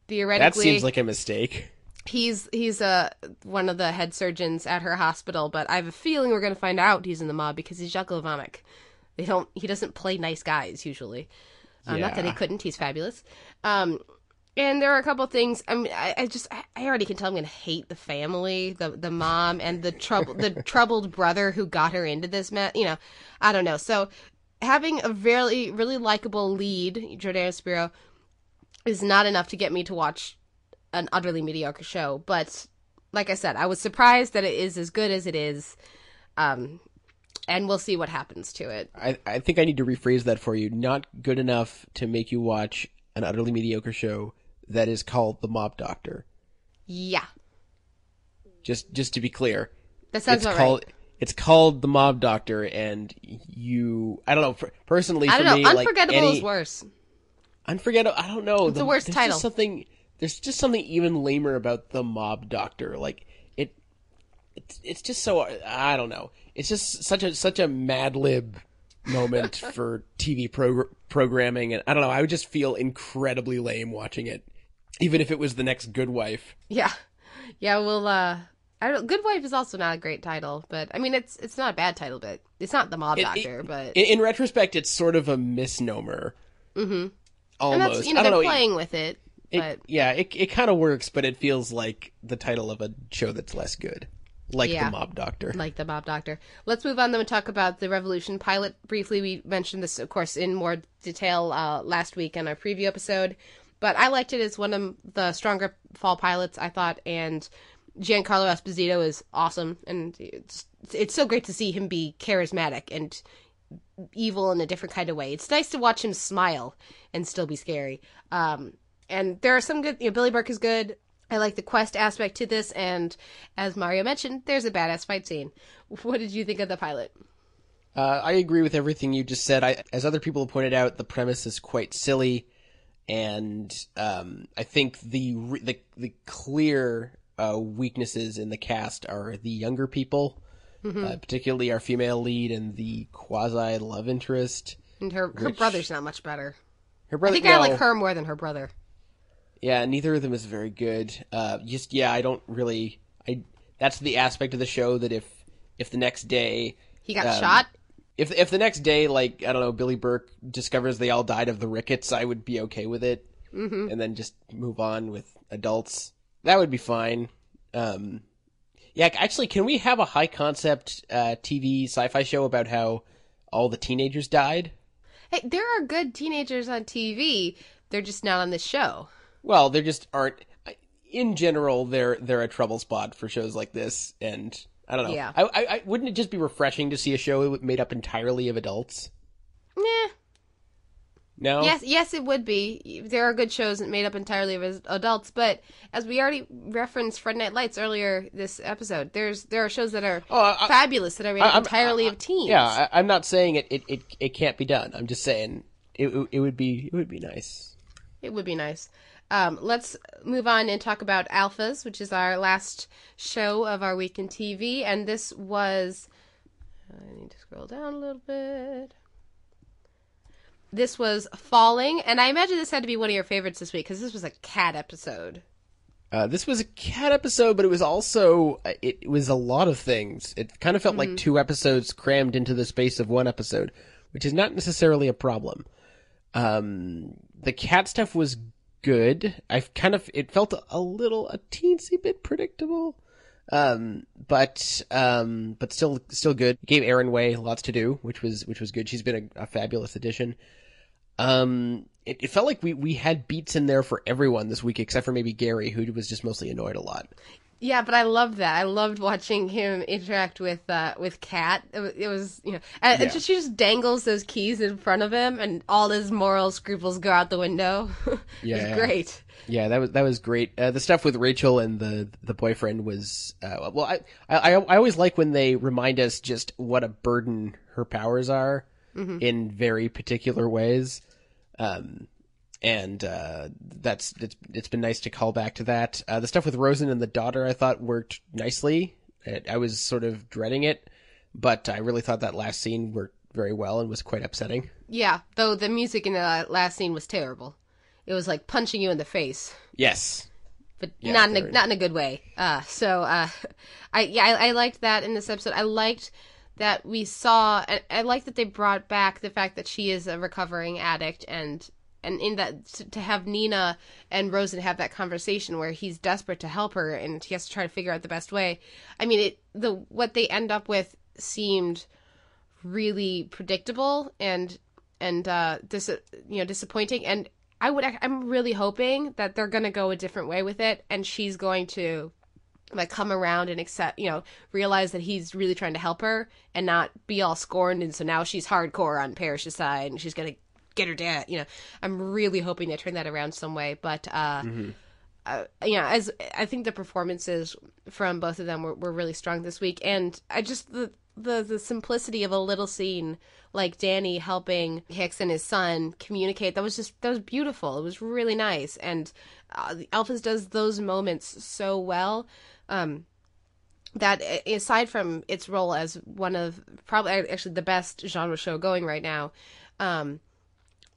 theoretically That seems like a mistake. he's he's uh one of the head surgeons at her hospital, but I have a feeling we're gonna find out he's in the mob because he's Željko Ivanek. They don't he doesn't play nice guys usually. Um, Not that he couldn't, he's fabulous. Um and there are a couple things. I mean, I, I just, I, already can tell I'm gonna hate the family, the the mom, and the trouble, the troubled brother who got her into this mess. You know, I don't know. So having a really, really likable lead, Jordana Spiro, is not enough to get me to watch an utterly mediocre show. But like I said, I was surprised that it is as good as it is. Um, and we'll see what happens to it. I, I think I need to rephrase that for you. Not good enough to make you watch an utterly mediocre show that is called The Mob Doctor. Yeah, Just just to be clear, that sounds it's called right. it's called The Mob Doctor, and you I don't know. For, personally, I for don't know. me, like, Unforgettable any- is worse. Unforgettable. I don't know. It's the worst there's title. Just something. There's just something even lamer about the Mob Doctor. Like it. It's it's just so I don't know. It's just such a such a Mad Lib moment for TV progr- programming, and I don't know. I would just feel incredibly lame watching it, even if it was the next Good Wife. Yeah, yeah. Well, uh, I don't. Good Wife is also not a great title, but I mean, it's it's not a bad title, but it's not the Mob It- Doctor. it- but in, in retrospect, it's sort of a misnomer. Mm-hmm. and Almost. that's you know I they're know. playing with it. It- but yeah, it it kind of works, but it feels like the title of a show that's less good, like Yeah. the Mob Doctor. like the Mob Doctor. Let's move on then and talk about the Revolution pilot briefly. We mentioned this, of course, in more detail uh, last week in our preview episode, but I liked it as one of the stronger fall pilots, I thought, and Giancarlo Esposito is awesome, and it's it's so great to see him be charismatic and evil in a different kind of way. It's nice to watch him smile and still be scary. Um, and there are some good. You know, Billy Burke is good. I like the quest aspect to this, and as Mario mentioned, there's a badass fight scene. What did you think of the pilot? Uh, I agree with everything you just said. I, as other people have pointed out, the premise is quite silly, and um, I think the the the clear uh, weaknesses in the cast are the younger people, uh, particularly our female lead and the quasi love interest. And her her Which- brother's not much better. Her brother, I think I like her more than her brother. Yeah, neither of them is very good. Uh, just yeah, I don't really. I that's the aspect of the show that if if the next day He got Um, shot. If if the next day like I don't know Billy Burke discovers they all died of the rickets, I would be okay with it, mm-hmm. and then just move on with adults. That would be fine. Um, yeah, actually, can we have a high concept uh, TV sci-fi show about how all the teenagers died? Hey, there are good teenagers on TV. They're just not on this show. Well, there just aren't. In general, they're they're a trouble spot for shows like this, and I don't know. Yeah. I, I, I wouldn't it just be refreshing to see a show made up entirely of adults? Yeah. No. Yes, yes, it would be. There are good shows made up entirely of adults, but as we already referenced Friday Night Lights earlier this episode, there's there are shows that are Oh, I- fabulous that are made up entirely of teens. Yeah, I, I'm not saying it, it, it, it can't be done. I'm just saying it, it would be it would be nice. It would be nice. Um, let's move on and talk about Alphas, which is our last show of our week in TV. And this was. I need to scroll down a little bit. This was Falling, and I imagine this had to be one of your favorites this week because this was a cat episode. Uh, this was a cat episode, but it was also uh, it, it was a lot of things. It kind of felt like two episodes crammed into the space of one episode, which is not necessarily a problem. Um, the cat stuff was good. I've kind of it felt a little a teensy bit predictable, um, but um, but still still good. Gave Erin Way lots to do, which was which was good. She's been a, a fabulous addition. Um, it, it felt like we we had beats in there for everyone this week, except for maybe Gary, who was just mostly annoyed a lot. Yeah, but I loved that. I loved watching him interact with uh, with Kat. It, was- it was you know, and Yeah. just she just dangles those keys in front of him, and all his moral scruples go out the window. Yeah. great. Yeah, that was that was great. Uh, the stuff with Rachel and the the boyfriend was uh, well. I, I I always like when they remind us just what a burden her powers are in very particular ways. Um, and uh, that's it's it's been nice to call back to that. Uh, the stuff with Rosen and the daughter I thought worked nicely. It, I was sort of dreading it, but I really thought that last scene worked very well and was quite upsetting. Yeah, though the music in the last scene was terrible. It was like punching you in the face. Yes, but Yeah, not in a, not in a good way. Uh, so uh, I yeah I, I liked that in this episode. I liked that we saw. I, I like that they brought back the fact that she is a recovering addict and. And in that, to- have Nina and Rosen have that conversation where he's desperate to help her and he has to try to figure out the best way. I mean, it the what they end up with seemed really predictable and and uh dis- you know disappointing and i would i'm really hoping that they're going to go a different way with it and she's going to like come around and accept you know realize that he's really trying to help her and not be all scorned and so now she's hardcore on parrish's side and she's going to get her dad you know i'm really hoping they turn that around some way but uh uh, you know, as I think the performances from both of them were, were really strong this week, and I just the the the simplicity of a little scene like Danny helping Hicks and his son communicate that was just that was beautiful. It was really nice, and uh, does those moments so well. Um, that aside from its role as one of probably actually the best genre show going right now, um,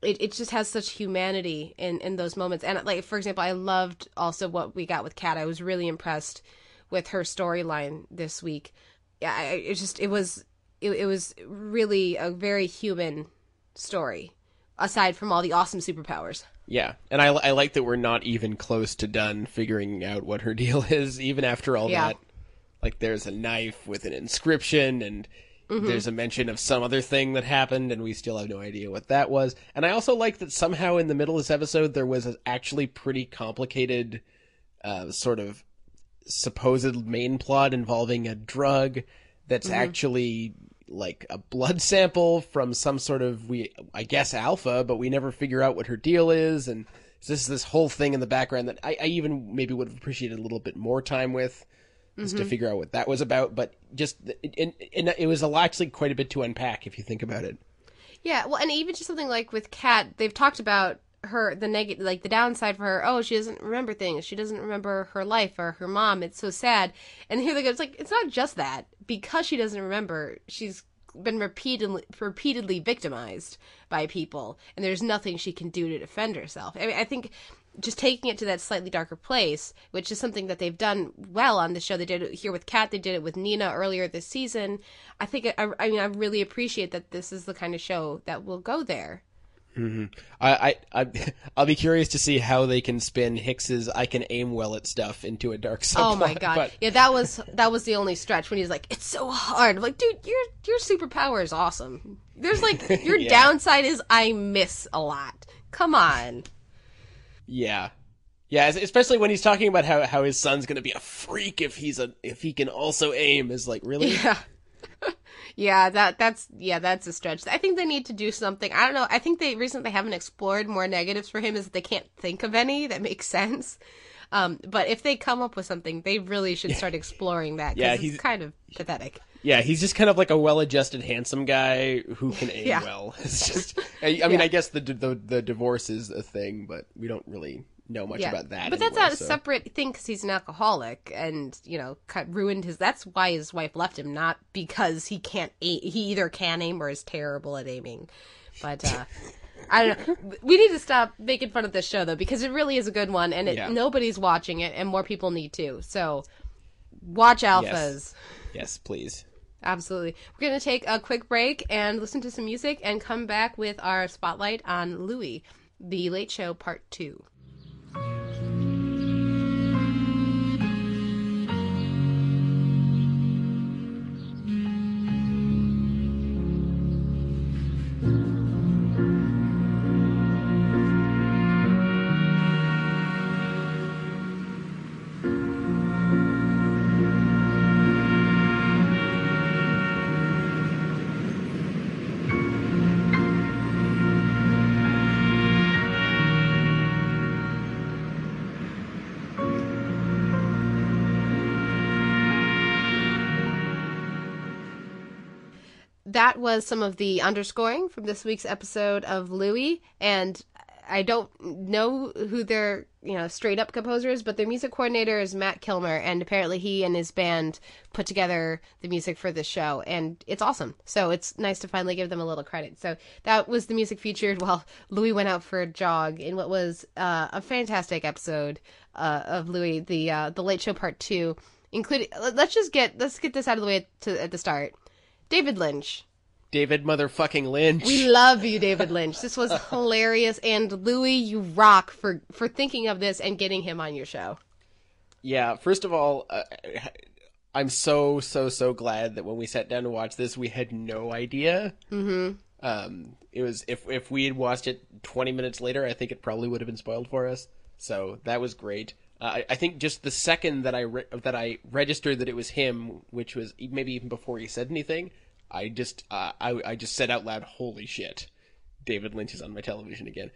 it, it just has such humanity in, in those moments. And like for example, I loved also what we got with Kat. I was really impressed with her storyline this week. Yeah, I, it just it was it, it was really a very human story. Aside from all the awesome superpowers. Yeah, and I, I like that we're not even close to done figuring out what her deal is, even after all Yeah. that. Like, there's a knife with an inscription, and Mm-hmm. there's a mention of some other thing that happened, and we still have no idea what that was. And I also like that somehow in the middle of this episode, there was an actually pretty complicated, uh, sort of supposed main plot involving a drug that's Mm-hmm. actually like a blood sample from some sort of we I guess alpha, but we never figure out what her deal is, and this is this whole thing in the background that I, I even maybe would have appreciated a little bit more time with, just to mm-hmm. figure out what that was about. But just it, and, and it was actually quite a bit to unpack if you think about it. Yeah, well, and even just something like with Kat, they've talked about her the negative, like the downside for her. Oh, she doesn't remember things. She doesn't remember her life or her mom. It's so sad. And here they go. It's like it's not just that because she doesn't remember. She's been repeatedly repeatedly victimized by people, and there's nothing she can do to defend herself. I mean, I think just taking it to that slightly darker place, which is something that they've done well on the show. They did it here with Kat. They did it with Nina earlier this season. I think I, I mean I really appreciate that this is the kind of show that will go there. Mm-hmm. I, I, I I'll be curious to see how they can spin Hicks's "I can aim well at stuff" into a dark oh subplot. Oh my god! But Yeah, that was that was the only stretch when he's like, "It's so hard." I'm like, dude, your your superpower is awesome. There's like your Yeah. downside is I miss a lot. Come on. Yeah. Yeah, especially when he's talking about how, how his son's gonna be a freak if he's a if he can also aim is like really Yeah. yeah, that that's yeah, that's a stretch. I think they need to do something. I don't know. I think the reason they haven't explored more negatives for him is that they can't think of any that makes sense. Um, but if they come up with something, they really should start exploring that. Yeah, it's he's- kind of pathetic. yeah he's just kind of like a well-adjusted handsome guy who can aim Yeah. well. It's just I, I mean Yeah. I guess the, the the divorce is a thing, but we don't really know much about that. But that's not a so- separate thing because he's an alcoholic and, you know, cut, ruined his. That's why his wife left him, not because he can't aim. He either can aim or is terrible at aiming. But, uh, I don't know. We need to stop making fun of this show, though, because it really is a good one and it, Yeah. nobody's watching it and more people need to. So, watch Alphas. Yes, please. Absolutely. We're going to take a quick break and listen to some music and come back with our spotlight on Louie, The Late Show Part 2. That was some of the underscoring from this week's episode of Louie, and I don't know who their you know straight up composer is, but their music coordinator is Matt Kilmer, and apparently he and his band put together the music for this show, and it's awesome. So it's nice to finally give them a little credit. So that was the music featured while Louie went out for a jog in what was uh, a fantastic episode uh, of Louie, the uh, the Late Show Part Two, including. Let's just get let's get this out of the way to, at the start. David Lynch. David motherfucking Lynch. We love you, David Lynch. This was hilarious, and Louis, you rock for for thinking of this and getting him on your show. Yeah, first of all, uh, I'm so so so glad that when we sat down to watch this, we had no idea. Mm-hmm. Um, it was if if we had watched it 20 minutes later, I think it probably would have been spoiled for us. So that was great. Uh, I, I think just the second that I re- that I registered that it was him, which was maybe even before he said anything, I just uh, I I just said out loud, "Holy shit, David Lynch is on my television again."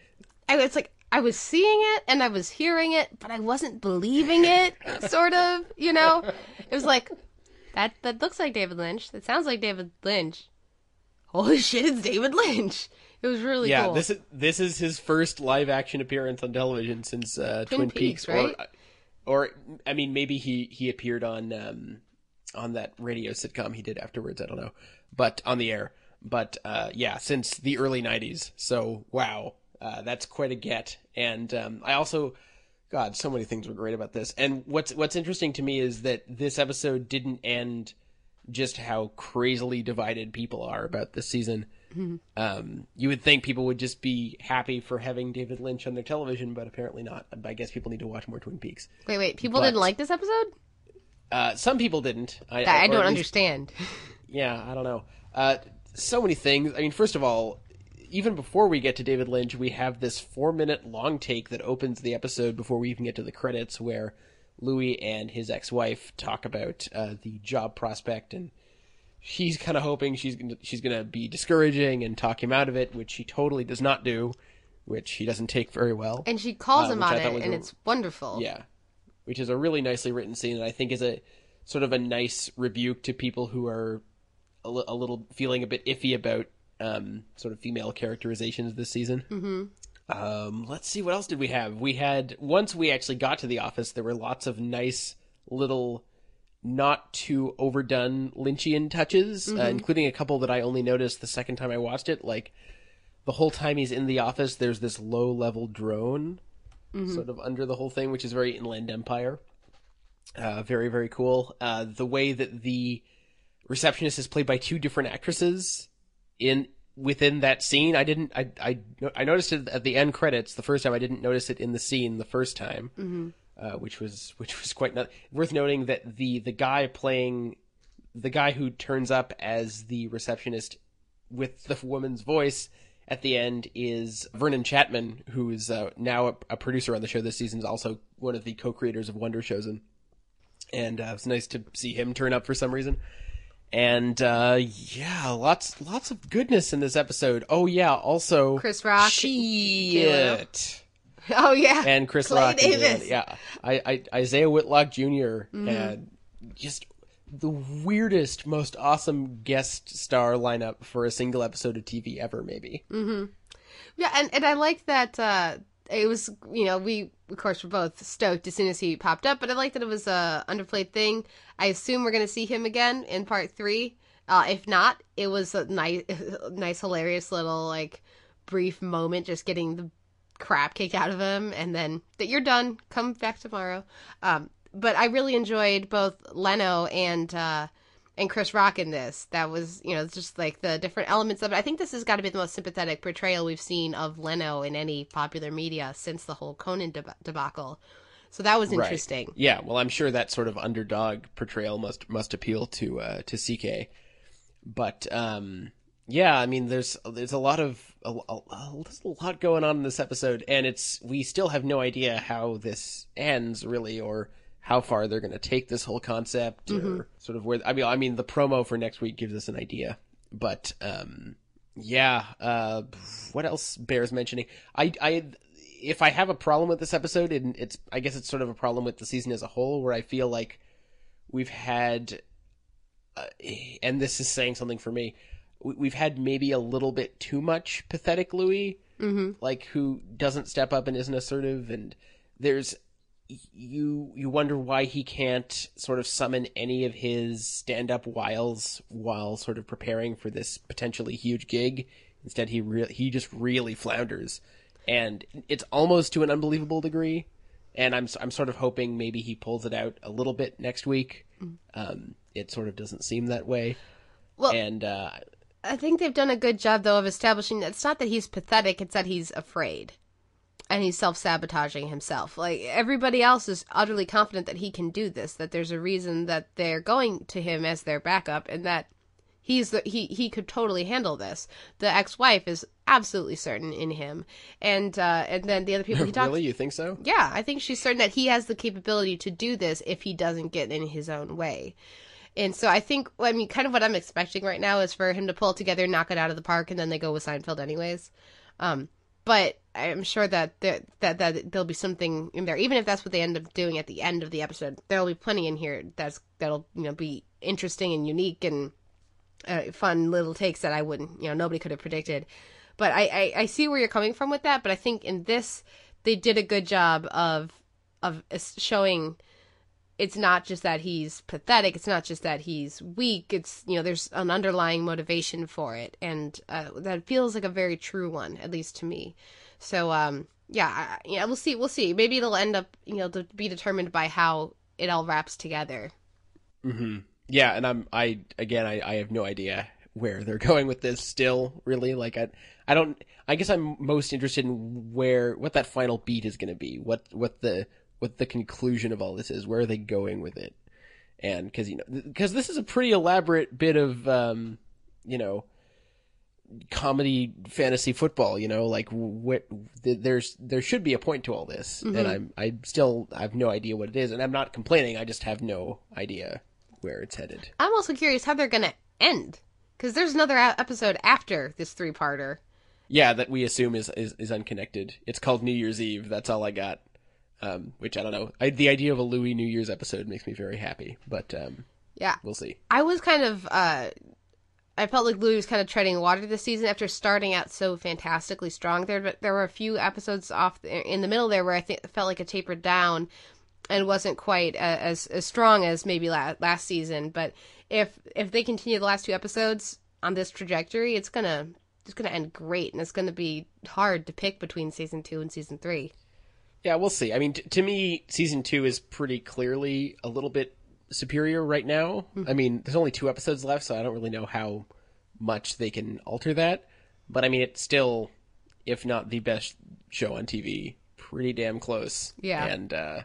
I was like, I was seeing it and I was hearing it, but I wasn't believing it. Sort of, you know. It was like that. That looks like David Lynch. That sounds like David Lynch. Holy shit! It's David Lynch. It was really yeah, cool. this is this is his first live action appearance on television since uh, Twin Twin, Peaks, Peaks, right? or, or I mean, maybe he he appeared on um, on that radio sitcom he did afterwards. I don't know, but on the air. But uh, yeah, since the early '90s. So wow, uh, that's quite a get. And um, I also, God, so many things were great about this. And what's what's interesting to me is that this episode didn't end just how crazily divided people are about this season. Um, you would think people would just be happy for having David Lynch on their television, but apparently not. I guess people need to watch more Twin Peaks. wait, wait. People but- didn't like this episode. Uh, some people didn't. I, I, don't least- understand. Yeah, I don't know. Uh, so many things. I mean, first of all, even before we get to David Lynch, we have this four-minute long take that opens the episode before we even get to the credits, where Louie and his ex-wife talk about uh, the job prospect, and she's kind of hoping she's gonna, she's going to be discouraging and talk him out of it, which she totally does not do, which he doesn't take very well. And she calls Uh, him on it, and a- it's wonderful. Yeah, which is a really nicely written scene, and I think is a sort of a nice rebuke to people who are a, li- a little feeling a bit iffy about um, sort of female characterizations this season. Mm-hmm. Um, let's see, what else did we have? We had once we actually got to the office, there were lots of nice little. Not too overdone Lynchian touches, uh, Mhm. including a couple that I only noticed the second time I watched it. Like the whole time he's in the office, there's this low level drone Mhm. sort of under the whole thing, which is very Inland Empire. Uh, very, very cool. Uh, the way that the receptionist is played by two different actresses in within that scene, I didn't. I I I noticed it at the end credits the first time. I didn't notice it in the scene the first time, Mm-hmm. Uh, which was which was quite not, worth noting. That the the guy playing the guy who turns up as the receptionist with the woman's voice at the end is Vernon Chatman, who is uh, now a, a producer on the show this season, is also one of the co-creators of Wonder Showzen, and uh, it's nice to see him turn up for some reason. And uh, yeah, lots lots of goodness in this episode. Oh yeah, also Chris Rock, shit, Oh yeah, and Chris Clay Rock, and, yeah, I, I Isaiah Whitlock junior Mhm. and just the weirdest, most awesome guest star lineup for a single episode of TV ever, maybe. Mm-hmm. Yeah, and and I like that uh, it was you know we of course were both stoked as soon as he popped up, but I like that it was a underplayed thing. I assume we're gonna see him again in part three. Uh, if not, it was a nice, nice, hilarious little like brief moment, just getting the crap kicked out of him, and then that you're done. Come back tomorrow. Um, but I really enjoyed both Leno and uh, and Chris Rock in this. That was you know just like the different elements of it. I think this has got to be the most sympathetic portrayal we've seen of Leno in any popular media since the whole Conan deb- debacle. So that was interesting. Right. Yeah, well, I'm sure that sort of underdog portrayal must must appeal to uh, to CK. But um, yeah, I mean, there's there's a lot of a, a, there's a lot going on in this episode, and it's we still have no idea how this ends really, or how far they're going to take this whole concept, Mm-hmm. or sort of where. I mean, I mean, the promo for next week gives us an idea, but um, yeah. Uh, what else bears mentioning? I I if I have a problem with this episode, and it's I guess it's sort of a problem with the season as a whole, where I feel like we've had uh, and this is saying something for me. We- We've had maybe a little bit too much pathetic Louie, Mm-hmm. like who doesn't step up and isn't assertive, and there's you you wonder why he can't sort of summon any of his stand up wiles while sort of preparing for this potentially huge gig. Instead, he re- he just really flounders, and it's almost to an unbelievable degree. And I'm I'm sort of hoping maybe he pulls it out a little bit next week. Um, it sort of doesn't seem that way. Well- and uh, I think they've done a good job though of establishing that it's not that he's pathetic; it's that he's afraid, and he's self sabotaging himself. Like everybody else is utterly confident that he can do this. That there's a reason that they're going to him as their backup, and that he's the he he could totally handle this. The ex wife is absolutely certain in him, and uh, and then the other people he talks. really, you think so? Yeah, I think she's certain that he has the capability to do this if he doesn't get in his own way. And so I think, I mean, kind of what I'm expecting right now is for him to pull together, knock it out of the park, and then they go with Seinfeld anyways. Um, but I'm sure that there, that that there'll be something in there, even if that's what they end up doing at the end of the episode. There'll be plenty in here that's that'll you know be interesting and unique and uh, fun little takes that I wouldn't, you know, nobody could have predicted. But I, I, I see where you're coming from with that. But I think in this, they did a good job of of showing it's not just that he's pathetic. It's not just that he's weak. It's you know there's an underlying motivation for it, and uh, that feels like a very true one, at least to me. So um yeah I, yeah we'll see we'll see. Maybe it'll end up you know to be determined by how it all wraps together. Mm-hmm. Yeah, and I'm I again I, I have no idea where they're going with this still really like I I don't I guess I'm most interested in where what that final beat is going to be what what the what the conclusion of all this is where are they going with it? And because you know because this is a pretty elaborate bit of um you know comedy fantasy football you know like what there's there should be a point to all this. And i'm i still i have no idea what it is and i'm not complaining i just have no idea where it's headed. I'm also curious how they're gonna end because there's another episode after this three parter. yeah that we assume is, is is unconnected. It's called new year's eve. That's all i got um which i don't know I, the idea of a louie new year's episode makes me very happy but um Yeah, we'll see I was kind of uh I felt like Louie was kind of treading water this season after starting out so fantastically strong. There, but there were a few episodes off in the middle there where I think felt like it tapered down and wasn't quite as as strong as maybe la- last season. But if if they continue the last two episodes on this trajectory, it's gonna it's gonna end great, and it's gonna be hard to pick between season two and season three. Yeah, we'll see. I mean, t- to me, season two is pretty clearly a little bit superior right now. I mean, there's only two episodes left, so I don't really know how much they can alter that. But I mean, it's still, if not the best show on TV, pretty damn close. Yeah. And uh,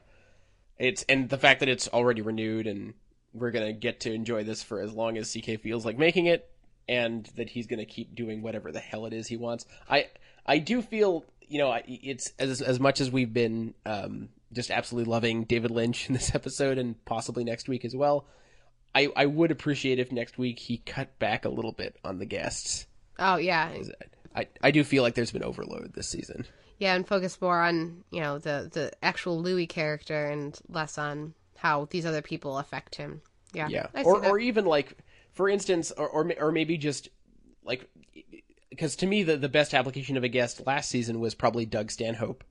it's and the fact that it's already renewed and we're gonna get to enjoy this for as long as CK feels like making it, and that he's gonna keep doing whatever the hell it is he wants. I I do feel you know it's as as much as we've been um, just absolutely loving David Lynch in this episode and possibly next week as well. I I would appreciate if next week he cut back a little bit on the guests. Oh yeah, I I do feel like there's been overload this season. yeah, and focus more on you know the the actual Louie character and less on how these other people affect him. Yeah, Yeah, I see or that. or even like for instance, or or, or maybe just like because to me the the best application of a guest last season was probably Doug Stanhope,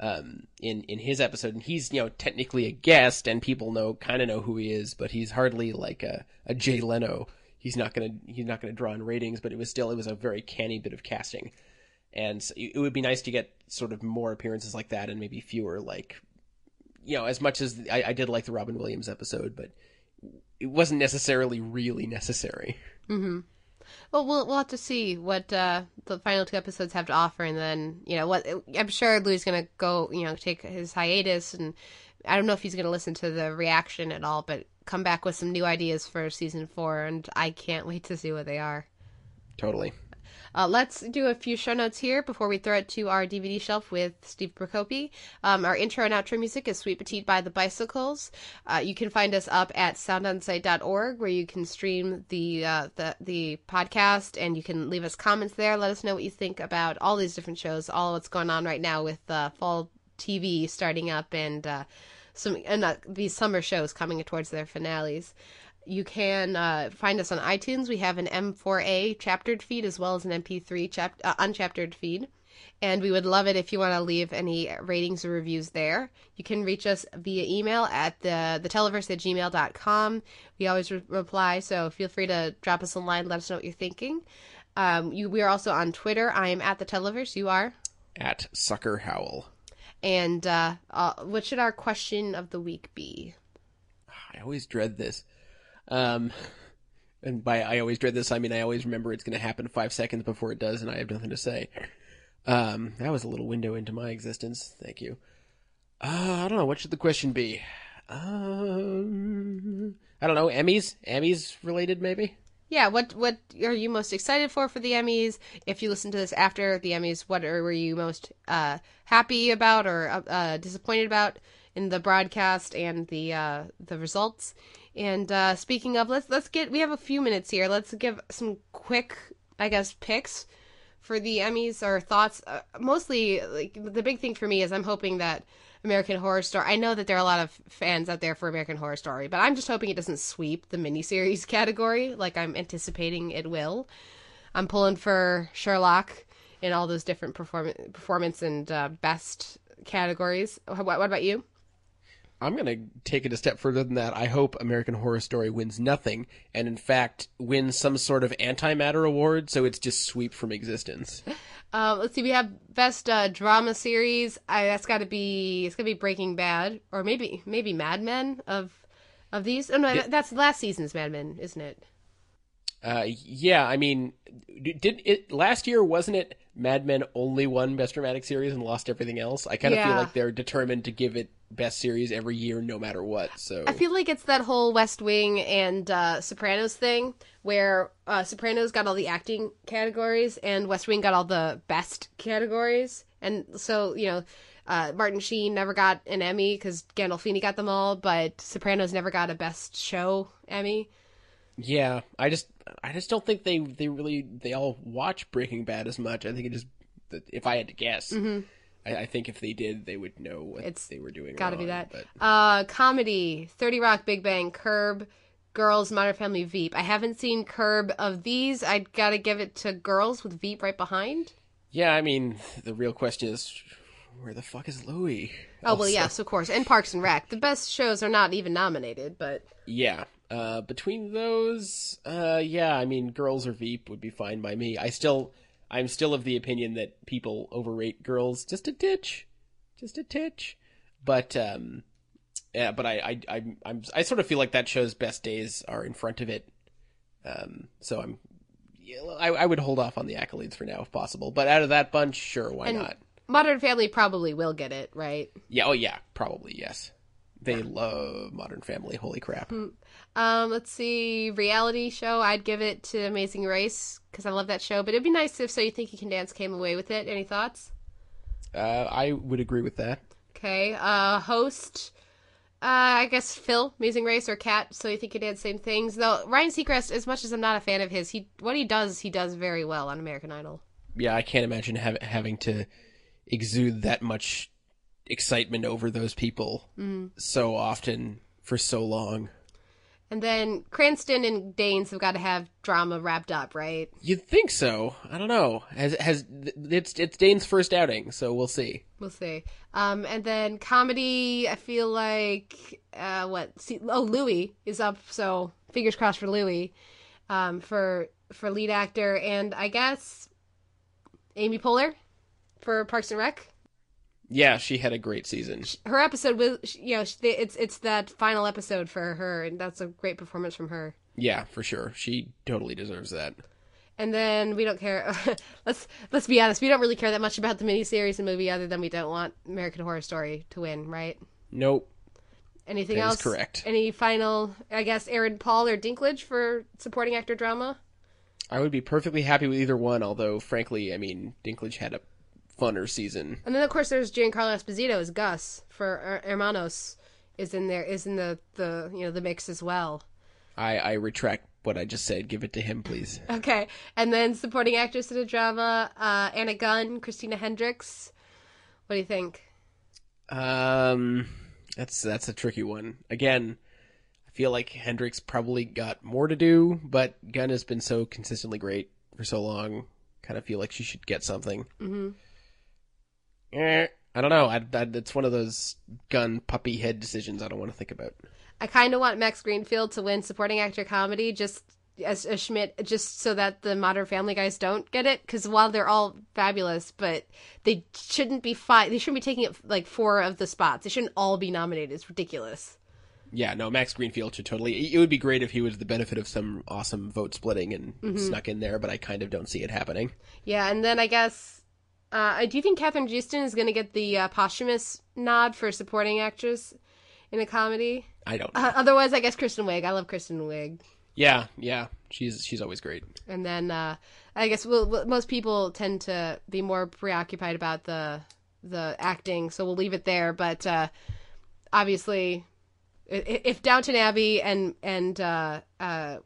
um, in in his episode, and he's you know technically a guest, and people know kind of know who he is, but he's hardly like a a Jay Leno. He's not gonna he's not gonna draw in ratings, but it was still it was a very canny bit of casting, and so it would be nice to get sort of more appearances like that, and maybe fewer like you know as much as I, I did like the Robin Williams episode, but it wasn't necessarily really necessary. Mm-hmm. Well, we'll we'll have to see what uh, the final two episodes have to offer, and then you know what I'm sure Louis is gonna go, you know, take his hiatus, and I don't know if he's gonna listen to the reaction at all, but come back with some new ideas for season four, and I can't wait to see what they are. Totally. Uh, let's do a few show notes here before we throw it to our DVD shelf with Steve Prokopy. Um, our intro and outro music is Sweet Petite by the Bicycles. Uh, you can find us up at soundonsight.org where you can stream the, uh, the, the podcast and you can leave us comments there. Let us know what you think about all these different shows, all what's going on right now with uh, fall TV starting up and uh, some and uh, these summer shows coming towards their finales you can uh, find us on iTunes. We have an M4A chaptered feed as well as an MP3 chap- uh, unchaptered feed. And we would love it if you want to leave any ratings or reviews there. You can reach us via email at the, the televerse at gmail.com. We always re- reply, so feel free to drop us a line, let us know what you're thinking. Um, you, we are also on Twitter. I am at the televerse. You are? At Sucker Howl. And uh, uh, what should our question of the week be? I always dread this. Um, and by I always dread this, I mean I always remember it's going to happen five seconds before it does, and I have nothing to say. Um, that was a little window into my existence. Thank you. Uh, I don't know. What should the question be? Um, I don't know. Emmys, Emmys related, maybe. Yeah. What What are you most excited for for the Emmys? If you listen to this after the Emmys, what are, were you most uh, happy about or uh, disappointed about in the broadcast and the uh, the results? And uh, speaking of, let's let's get we have a few minutes here. Let's give some quick, I guess, picks for the Emmys or thoughts. Uh, mostly, like the big thing for me is I'm hoping that American Horror Story. I know that there are a lot of fans out there for American Horror Story, but I'm just hoping it doesn't sweep the miniseries category like I'm anticipating it will. I'm pulling for Sherlock in all those different perform- performance and uh, best categories. What, what about you? I'm going to take it a step further than that. I hope American Horror Story wins nothing, and in fact wins some sort of antimatter award, so it's just sweep from existence. Um, let's see. We have best uh, drama series. I, that's got to be. It's gonna be Breaking Bad, or maybe maybe Mad Men of of these. Oh no, Yeah. that's last season's Mad Men, isn't it? Uh, yeah, I mean, did it last year? Wasn't it Mad Men only won Best Dramatic Series and lost everything else? I kind of feel like they're determined to give it Best Series every year, no matter what. So I feel like it's that whole West Wing and uh, Sopranos thing, where uh, Sopranos got all the acting categories and West Wing got all the best categories, and so you know. Uh, Martin Sheen never got an Emmy because Gandolfini got them all, but Sopranos never got a Best Show Emmy. yeah, I just I just don't think they they really they all watch Breaking Bad as much. I think it just if I had to guess, Mhm. I, I think if they did, they would know what It's they were doing. Gotta be that. But Uh, comedy: Thirty Rock, Big Bang, Curb, Girls, Modern Family, Veep. I haven't seen Curb of these. I gotta give it to Girls with Veep right behind. yeah, I mean, the real question is, where the fuck is Louie? Oh well, yes, of course. And Parks and Rec. The best shows are not even nominated, but Yeah. Uh, between those, uh, yeah, I mean, girls or Veep would be fine by me. I still, I'm still of the opinion that people overrate girls just a titch, just a titch. But, um, yeah, but I, I, I, I'm, I sort of feel like that show's best days are in front of it. Um, so I'm, yeah, I, I would hold off on the accolades for now if possible. But out of that bunch, sure, why and not? Modern Family probably will get it right. Yeah, oh yeah, probably yes. They love Modern Family. Holy crap. Um, let's see, reality show. I'd give it to Amazing Race because I love that show. But it'd be nice if So You Think You Can Dance came away with it. Any thoughts? Uh, I would agree with that. Okay. Uh, host. Uh, I guess Phil, Amazing Race, or Cat. So you think you did same things. Though Ryan Seacrest, as much as I'm not a fan of his, he what he does, he does very well on American Idol. yeah, I can't imagine hav- having to exude that much excitement over those people Mm. so often for so long. And then Cranston and Danes have got to have drama wrapped up, right? You'd think so. I don't know. Has has it's it's Dane's first outing, so we'll see. We'll see. Um, and then comedy, I feel like uh, what? See, oh, Louis is up, so fingers crossed for Louis, um, for for lead actor, and I guess Amy Poehler for Parks and Rec. Yeah, she had a great season. Her episode was, you know, it's it's that final episode for her, and that's a great performance from her. Yeah, for sure. She totally deserves that. And then we don't care. let's let's be honest. We don't really care that much about the miniseries and movie, other than we don't want American Horror Story to win, right? Nope. Anything That else? correct. Any final? I guess Aaron Paul or Dinklage for supporting actor drama. I would be perfectly happy with either one, although frankly, I mean, Dinklage had a funner season. And then of course there's Giancarlo Esposito as Gus for Hermanos is in there is in the the you know the mix as well. I I retract what I just said. Give it to him, please. Okay, and then supporting actress in a drama, uh, Anna Gunn, Christina Hendricks. What do you think? Um, that's that's a tricky one. Again, I feel like Hendricks probably got more to do, but Gunn has been so consistently great for so long. Kind of feel like she should get something. Mm-hmm. Eh, I don't know. I, I, it's one of those gun puppy head decisions I don't want to think about. I kind of want Max Greenfield to win supporting actor comedy just as a Schmidt, just so that the Modern Family guys don't get it. Because while they're all fabulous, but they shouldn't be five. They shouldn't be taking up like four of the spots. They shouldn't all be nominated. It's ridiculous. Yeah, no, Max Greenfield should totally. It would be great if he was the benefit of some awesome vote splitting and snuck in there, but I kind of don't see it happening. Yeah, and then I guess. Uh, do you think Kathryn Joosten is going to get the uh, posthumous nod for supporting actress in a comedy? I don't. Uh, otherwise, I guess Kristen Wiig. I love Kristen Wiig. Yeah, yeah, she's she's always great. And then uh, I guess we'll, we'll- most people tend to be more preoccupied about the the acting, so we'll leave it there. But uh, obviously, if Downton Abbey and and uh, uh,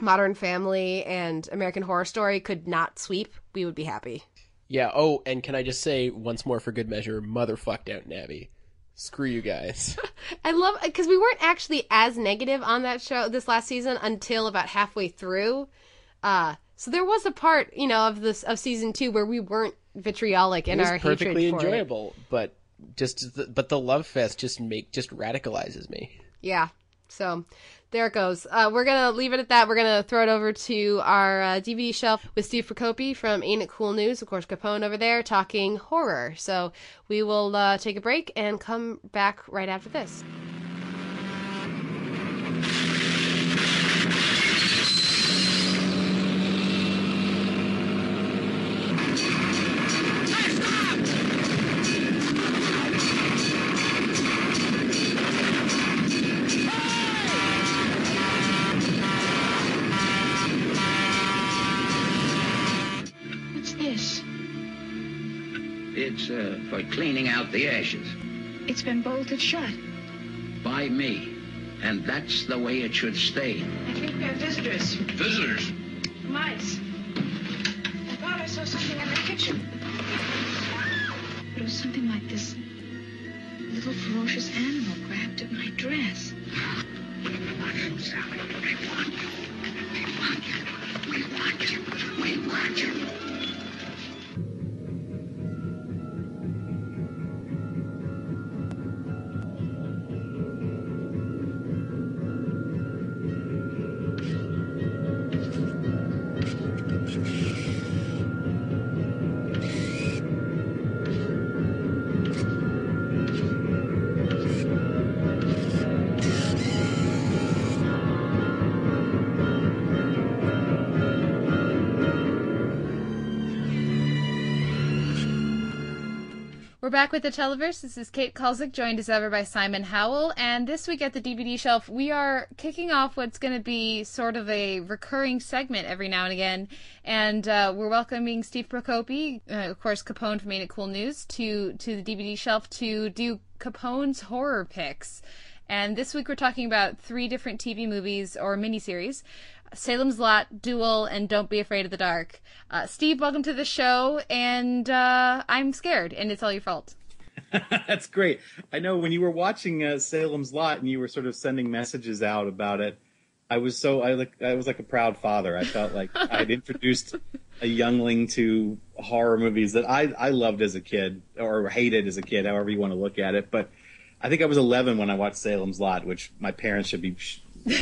Modern Family and American Horror Story could not sweep, we would be happy. Yeah. Oh, and can I just say once more for good measure, motherfuck Downton Abbey. Screw you guys. I love because we weren't actually as negative on that show this last season until about halfway through. Uh, so there was a part, you know, of this of season two where we weren't vitriolic in it our perfectly hatred for it. enjoyable, but just the, but the love fest just make just radicalizes me. Yeah. So there it goes. Uh, we're gonna leave it at that. We're gonna throw it over to our uh, DVD shelf with Steve Prokopy from Ain't It Cool News. Of course, Capone over there talking horror. So we will uh, take a break and come back right after this. Cleaning out the ashes It's been bolted shut. by me. And that's the way it should stay. I think we have visitors. Visitors? Mice. I thought I saw something in the kitchen. It was something like this little ferocious animal grabbed at my dress. We want you, Sally. We want you. We want you. We want you. We want you. Back with the Televerse. This is Kate Kulzick, joined as ever by Simon Howell. And this week at the DVD shelf, we are kicking off what's going to be sort of a recurring segment every now and again. And uh, we're welcoming Steve Prokopy, uh, of course, Capone from Ain't It Cool News, to, to the DVD shelf to do Capone's horror picks. And this week we're talking about three different TV movies or miniseries. Salem's Lot, Duel, and Don't Be Afraid of the Dark. Uh, Steve, welcome to the show, and uh, I'm scared, and it's all your fault. That's great. I know when you were watching uh, Salem's Lot and you were sort of sending messages out about it. I was so I like I was like a proud father. I felt like I'd introduced a youngling to horror movies that I I loved as a kid or hated as a kid, however you want to look at it. But I think I was 11 when I watched Salem's Lot, which my parents should be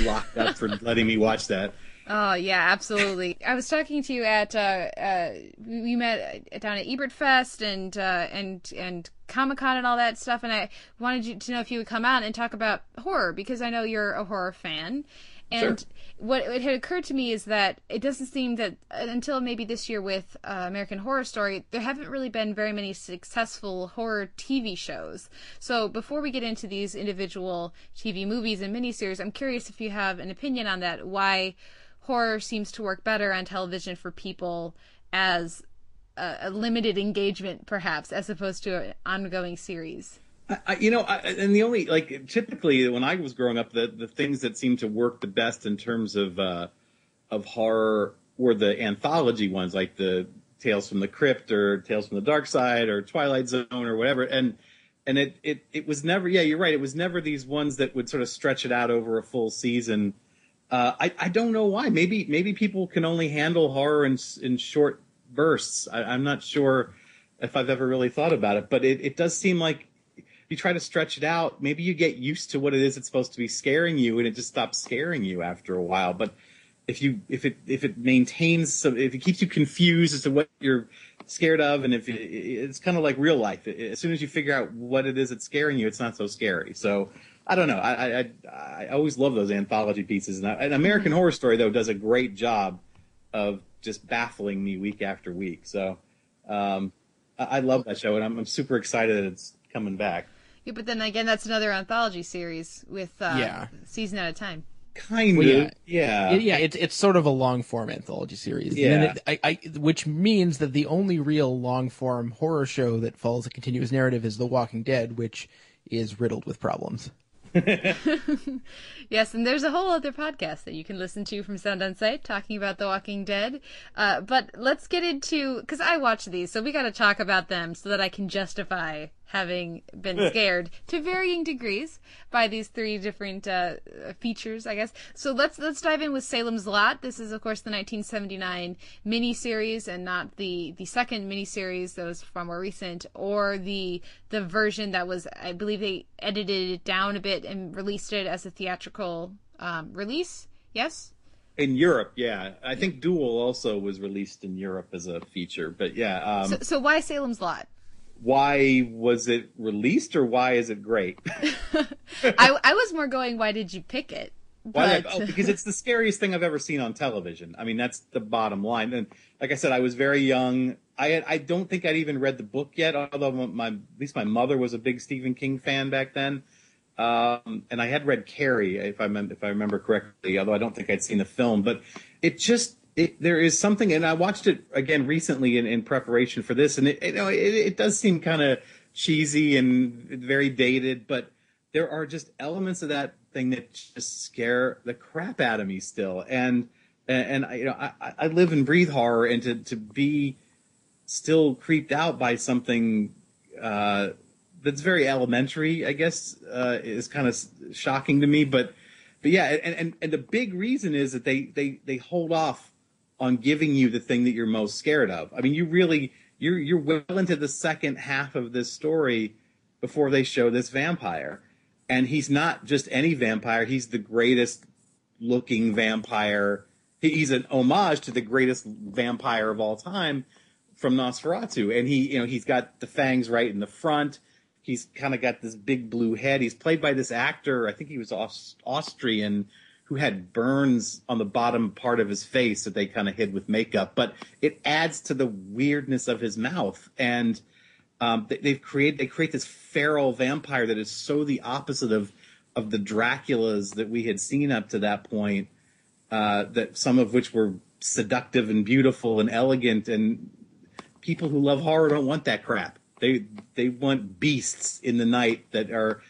locked up for letting me watch that. Oh yeah, absolutely. I was talking to you at uh, uh, we met down at Ebert Fest and uh, and and Comic Con and all that stuff, and I wanted you to know if you would come out and talk about horror because I know you're a horror fan. And Sure. what it had occurred to me is that it doesn't seem that until maybe this year with uh, American Horror Story, there haven't really been very many successful horror TV shows. So before we get into these individual TV movies and miniseries, I'm curious if you have an opinion on that. Why horror seems to work better on television for people as a, a limited engagement, perhaps, as opposed to an ongoing series. I, you know, I, and the only like typically when I was growing up, the the things that seemed to work the best in terms of uh, of horror were the anthology ones, like the Tales from the Crypt or Tales from the Dark Side or Twilight Zone or whatever. And and it it it was never, yeah, you're right. It was never these ones that would sort of stretch it out over a full season. Uh, I I don't know why. Maybe maybe people can only handle horror in in short bursts. I, I'm not sure if I've ever really thought about it, but it, it does seem like you try to stretch it out, maybe you get used to what it is it's supposed to be scaring you, and it just stops scaring you after a while. But if you if it if it maintains some if it keeps you confused as to what you're scared of, and if it, it's kind of like real life, as soon as you figure out what it is that's scaring you, it's not so scary. So. I don't know. I, I I always love those anthology pieces, and, I, and American Horror Story though does a great job of just baffling me week after week. So um, I, I love that show, and I'm, I'm super excited that it's coming back. Yeah, but then again, that's another anthology series with uh, Yeah. season at a time. Kind Well, of, yeah. yeah. It- yeah, it's it's sort of a long form anthology series. And Yeah. it, I, I, which means that the only real long form horror show that follows a continuous narrative is The Walking Dead, which is riddled with problems. Yes, and there's a whole other podcast that you can listen to from Sound on Sight talking about The Walking Dead. Uh, but let's get into because I watch these, so we got to talk about them so that I can justify having been scared to varying degrees by these three different uh, features, I guess. So let's let's dive in with Salem's Lot. This is, of course, the 1979 miniseries, and not the the second miniseries that was far more recent, or the the version that was, I believe, they edited it down a bit and released it as a theatrical um, release. Yes. In Europe, yeah. I think Duel also was released in Europe as a feature, but yeah. Um, So, so why Salem's Lot? Why was it released, or why is it great? I I was more going, why did you pick it? Why? But- oh, because it's the scariest thing I've ever seen on television. I mean, that's the bottom line. And like I said, I was very young. I had, I don't think I'd even read the book yet, although my at least my mother was a big Stephen King fan back then. Um, and I had read Carrie, if I mem- if I remember correctly, although I don't think I'd seen the film. But it just it, there is something, and I watched it again recently in, in preparation for this, and it, you know, it, it does seem kind of cheesy and very dated, but there are just elements of that thing that just scare the crap out of me still. And and, I, you know, I, I live and breathe horror, and to to be still creeped out by something uh, that's very elementary, I guess, uh, is kind of shocking to me. But but yeah, and, and and the big reason is that they they they hold off on giving you the thing that you're most scared of. I mean, you really you're you're well into the second half of this story before they show this vampire, and he's not just any vampire. He's the greatest looking vampire. He's an homage to the greatest vampire of all time from Nosferatu, and he, you know, he's got the fangs right in the front. He's kind of got this big blue head. He's played by this actor. I think he was Aus- Austrian who had burns on the bottom part of his face that they kind of hid with makeup. But it adds to the weirdness of his mouth, and um, they, they've created they create this feral vampire that is so the opposite of of the Draculas that we had seen up to that point. Uh, that some of which were seductive and beautiful and elegant, and people who love horror don't want that crap. They they want beasts in the night that are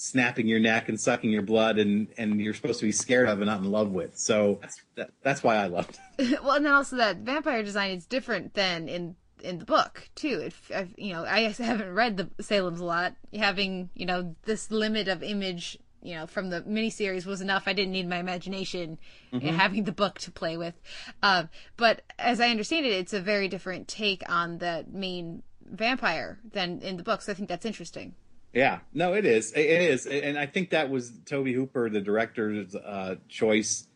snapping your neck and sucking your blood, and and you're supposed to be scared of and not in love with. So that's that, that's why I loved. it. well, and then also that vampire design is different than in in the book too. If I've, you know, I haven't read the Salem's a Lot. Having you know this limit of image, you know, from the miniseries was enough. I didn't need my imagination Mhm. and having the book to play with. Um, but as I understand it, it's a very different take on the main vampire than in the book. So I think that's interesting. Yeah, no, it is. It is, and I think that was Tobe Hooper, the director's uh, choice.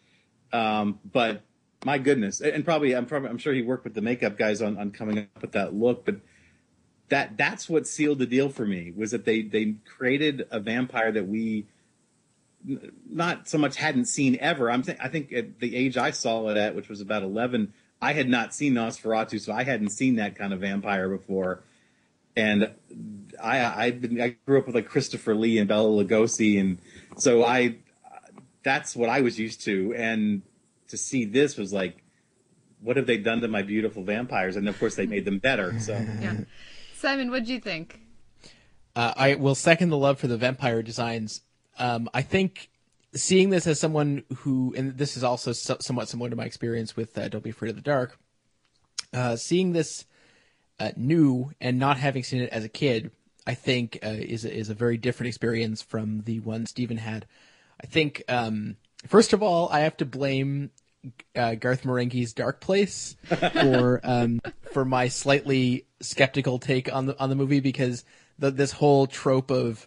Um, but my goodness, and probably I'm probably I'm sure he worked with the makeup guys on, on coming up with that look. But that that's what sealed the deal for me was that they they created a vampire that we not so much hadn't seen ever. I'm th- I think at the age I saw it at, which was about 11, I had not seen Nosferatu, so I hadn't seen that kind of vampire before and I I've been I grew up with like Christopher Lee and Bela Lugosi, and so I that's what I was used to, and to see this was like, what have they done to my beautiful vampires? And of course they made them better. So Yeah. Simon, what do you think? Uh, I will second the love for the vampire designs. Um, I think seeing this as someone who, and this is also so, somewhat similar to my experience with uh, Don't Be Afraid of the Dark, uh, seeing this uh, new and not having seen it as a kid, I think uh, is a, is a very different experience from the one Stephen had. I think um, first of all, I have to blame uh, Garth Marenghi's Dark Place for um, for my slightly skeptical take on the on the movie because the, this whole trope of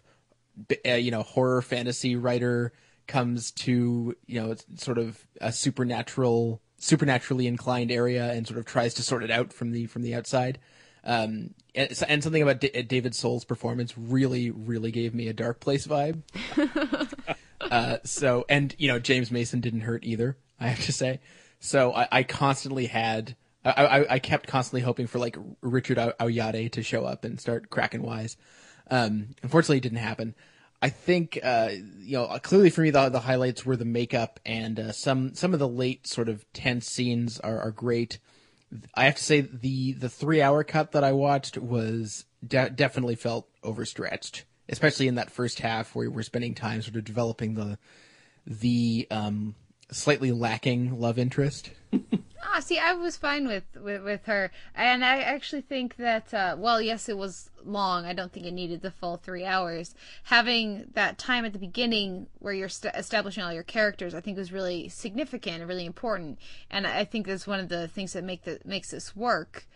uh, you know horror fantasy writer comes to you know it's sort of a supernatural supernaturally inclined area and sort of tries to sort it out from the from the outside. Um and, and something about D- David Soul's performance really really gave me a dark place vibe. Uh so and you know James Mason didn't hurt either I have to say. So I, I constantly had I, I, I kept constantly hoping for like Richard Au- to show up and start cracking wise. Um unfortunately it didn't happen I think uh, you know clearly for me the the highlights were the makeup and uh, some some of the late sort of tense scenes are, are great. I have to say the the three hour cut that I watched was de- definitely felt overstretched, especially in that first half where we're spending time sort of developing the the um, slightly lacking love interest. Ah, see, I was fine with, with, with her, and I actually think that uh, well, yes, it was long. I don't think it needed the full three hours. Having that time at the beginning where you're st- establishing all your characters, I think was really significant and really important, and I think that's one of the things that make the makes this work.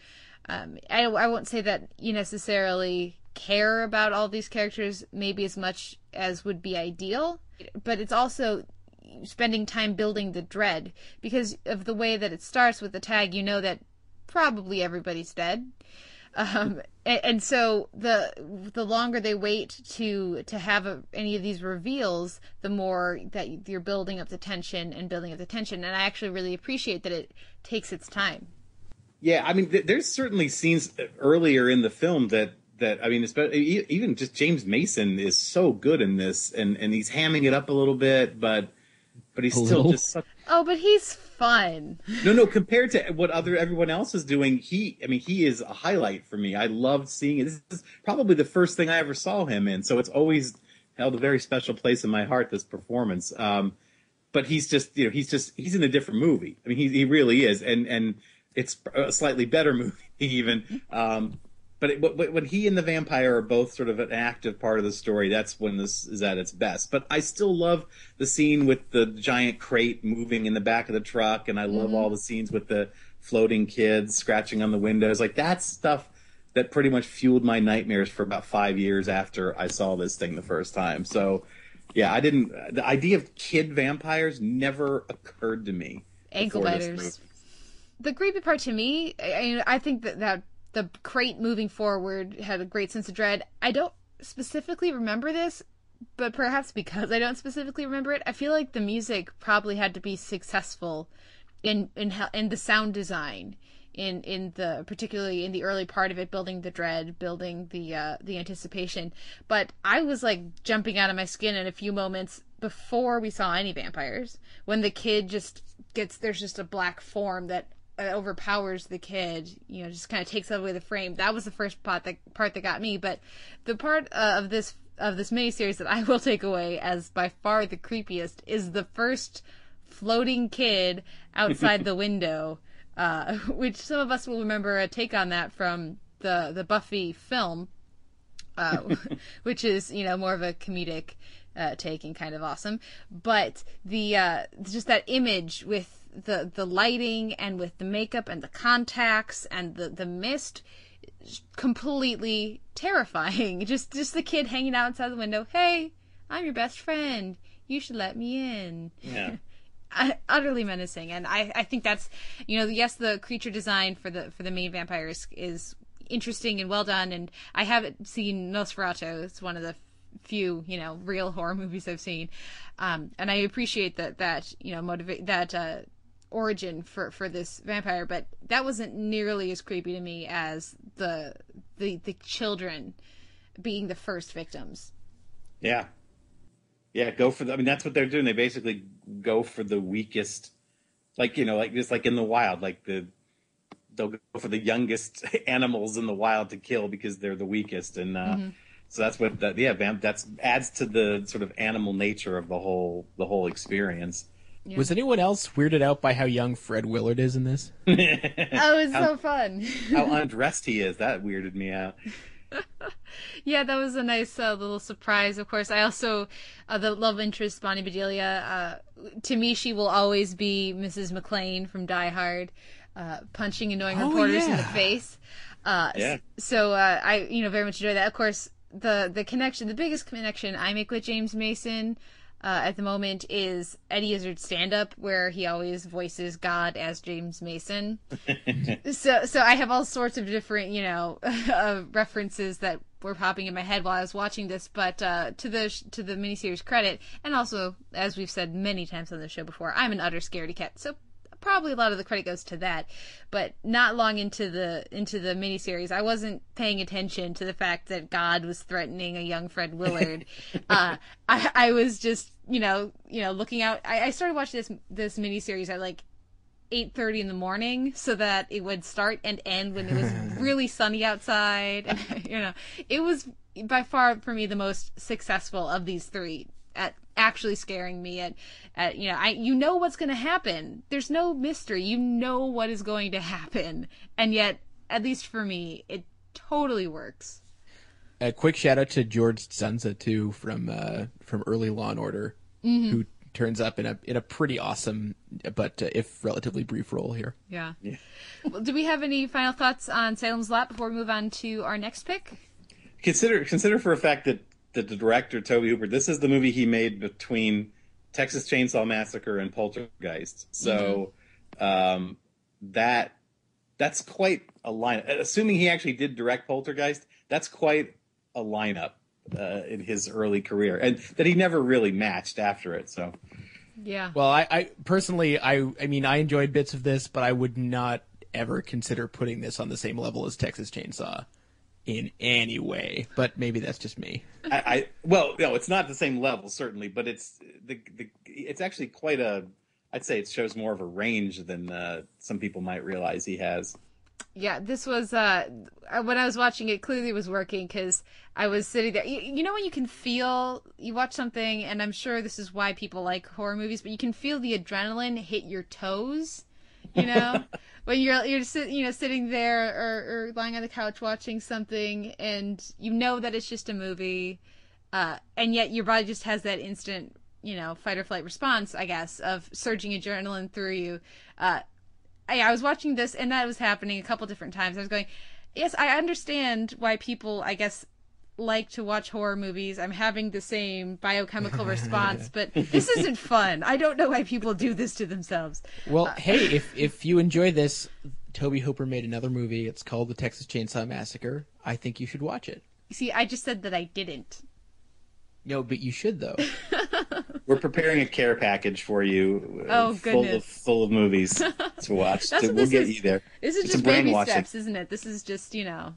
Um, I I won't say that you necessarily care about all these characters maybe as much as would be ideal, but it's also spending time building the dread. Because of the way that it starts with the tag you know that probably everybody's dead. Um, and, and so the the longer they wait to to have a, any of these reveals the more that you're building up the tension and building up the tension. And i actually really appreciate that it takes its time. Yeah, I mean, th- there's certainly scenes earlier in the film that that I mean, even just James Mason is so good in this, and and he's hamming it up a little bit, but but he's A still little? just such. oh but he's fun No, no, compared to what other everyone else is doing, he I mean, he is a highlight for me. I loved seeing it. This is probably the first thing I ever saw him in, so it's always held a very special place in my heart. This performance. Um, but he's just you know he's just he's in a different movie. I mean he he really is, and and it's a slightly better movie even. Um, but it, but when he and the vampire are both sort of an active part of the story, that's when this is at its best. But I still love the scene with the giant crate moving in the back of the truck, and I love Mhm. all the scenes with the floating kids scratching on the windows. Like that's stuff that pretty much fueled my nightmares for about five years after I saw this thing the first time. So, yeah, I didn't. The idea of kid vampires never occurred to me. ankle biters. The creepy part to me, I, I think that, that the crate moving forward had a great sense of dread. I don't specifically remember this, but perhaps because I don't specifically remember it, I feel like the music probably had to be successful in in in the sound design. In, in the particularly in the early part of it, building the dread, building the uh, the anticipation, but I was like jumping out of my skin in a few moments before we saw any vampires. When the kid just gets there's just a black form that overpowers the kid you know just kind of takes away the frame that was the first part that part that got me but the part uh, of this of this miniseries that i will take away as by far the creepiest is the first floating kid outside the window uh, which some of us will remember a take on that from the the Buffy film, uh, which is you know more of a comedic uh, take and kind of awesome. But the uh, just that image with the the lighting and with the makeup and the contacts and the the mist completely terrifying. Just just the kid hanging out outside the window hey i'm your best friend. You should let me in. Yeah. utterly menacing. And I, I think that's you know yes the creature design for the for the main vampires is interesting and well done. And i haven't seen nosferatu. It's one of the few you know real horror movies i've seen. Um, and i appreciate that that you know motivate that uh, origin for for this vampire but that wasn't nearly as creepy to me as the the the children being the first victims Yeah. Yeah, go for the I mean that's what they're doing. They basically go for the weakest like, you know, like just like in the wild, like the they'll go for the youngest animals in the wild to kill because they're the weakest and uh Mhm. so that's what that yeah, vamp that's adds to the sort of animal nature of the whole the whole experience. Was anyone else weirded out by how young Fred Willard is in this? oh it's How- so fun How undressed he is, that weirded me out. yeah, that was a nice uh, little surprise. Of course, I also uh, the love interest Bonnie Bedelia. Uh, to me, she will always be Mrs. McClane from Die Hard, uh, punching annoying Oh, reporters in the face. Uh, Yeah. So uh, I, you know, very much enjoy that. Of course, the the connection, the biggest connection I make with James Mason. Uh, at the moment is Eddie Izzard's stand up where he always voices God as James Mason so so I have all sorts of different you know uh, references that were popping in my head while I was watching this. But uh, to the sh- to the miniseries credit, and also as we've said many times on the show before, I'm an utter scaredy cat. So probably a lot of the credit goes to that. But not long into the into the miniseries, I wasn't paying attention to the fact that God was threatening a young Fred Willard. uh, I I was just you know you know looking out. I, I started watching this this miniseries at like 8:30 in the morning so that it would start and end when it was really sunny outside. And you know it was by far for me the most successful of these three at actually scaring me at, at you know I you know what's going to happen. There's no mystery. You know what is going to happen. And yet at least for me it totally works A quick shout out to George Dzundza too from uh, from early Law and Order, Mhm. who turns up in a in a pretty awesome but uh, if relatively brief role here. yeah, Well, do we have any final thoughts on Salem's Lot before we move on to our next pick consider consider for a fact that, that the director Tobe Hooper, this is the movie he made between Texas Chainsaw Massacre and Poltergeist. So um, that that's quite a line. Assuming he actually did direct Poltergeist, that's quite a lineup uh, in his early career, and that he never really matched after it. So yeah Well, I, I personally, I I mean, I enjoyed bits of this, but I would not ever consider putting this on the same level as Texas Chainsaw in any way. But maybe that's just me. I, I well, no, it's not the same level certainly, but it's the, the it's actually quite a. I'd say it shows more of a range than uh, some people might realize he has. Yeah, this was uh when I was watching it clearly was working cuz I was sitting there. You, you know when you can feel you watch something and I'm sure this is why people like horror movies, but you can feel the adrenaline hit your toes, you know? when you're you're sit, you know sitting there or, or lying on the couch watching something and you know that it's just a movie uh and yet your body just has that instant you know fight or flight response i guess of surging adrenaline through you uh I, I was watching this and that was happening a couple different times. I was going, yes, I understand why people, I guess, like to watch horror movies. I'm having the same biochemical response, but this isn't fun. I don't know why people do this to themselves. Well, uh, hey, if if you enjoy this, Tobe Hooper made another movie. It's called The Texas Chainsaw Massacre. I think you should watch it. See, I just said that I didn't. No, but you should though. We're preparing a care package for you. uh, Oh, full of goodness. full of movies to watch. That's So what we'll this get is. you there. This is It's just baby brainwashing. steps, isn't it? This is just, you know.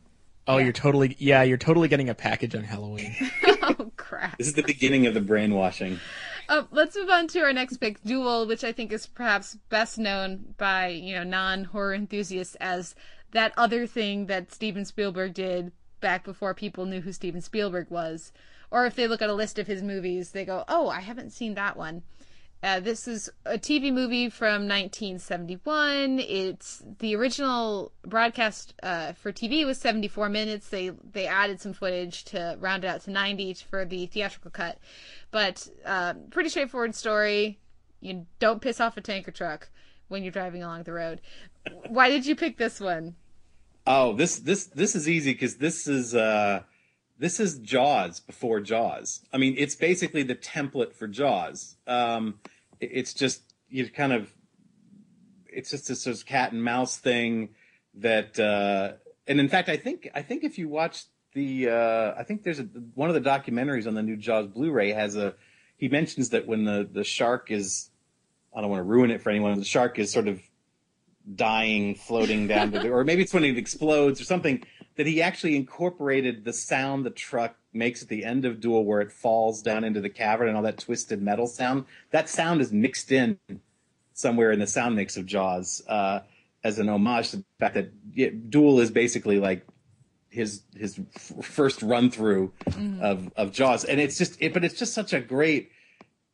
Oh, you're totally yeah, you're totally getting a package on Halloween. oh, crap. This is the beginning of the brainwashing. Uh, let's move on to our next pick, Duel, which I think is perhaps best known by you know non-horror enthusiasts as that other thing that Steven Spielberg did back before people knew who Steven Spielberg was, or if they look at a list of his movies, they go, "Oh, I haven't seen that one." Uh, this is a TV movie from 1971. It's the original broadcast uh, for TV was 74 minutes. They they added some footage to round it out to 90 for the theatrical cut, but uh, pretty straightforward story. You don't piss off a tanker truck when you're driving along the road. Why did you pick this one? Oh, this this this is easy because this is uh this is Jaws before Jaws. I mean, it's basically the template for Jaws. Um, it- it's just you kind of it's just this, sort of cat and mouse thing that uh, and in fact, I think I think if you watch the uh, I think there's a one of the documentaries on the new Jaws Blu-ray has a he mentions that when the the shark is I don't want to ruin it for anyone. The shark is sort of dying, floating down to the, or maybe it's when it explodes or something. That he actually incorporated the sound the truck makes at the end of Duel, where it falls down into the cavern and all that twisted metal sound. That sound is mixed in somewhere in the sound mix of Jaws uh, as an homage to the fact that yeah, Duel is basically like his his f- first run through of of Jaws, and it's just it, but it's just such a great.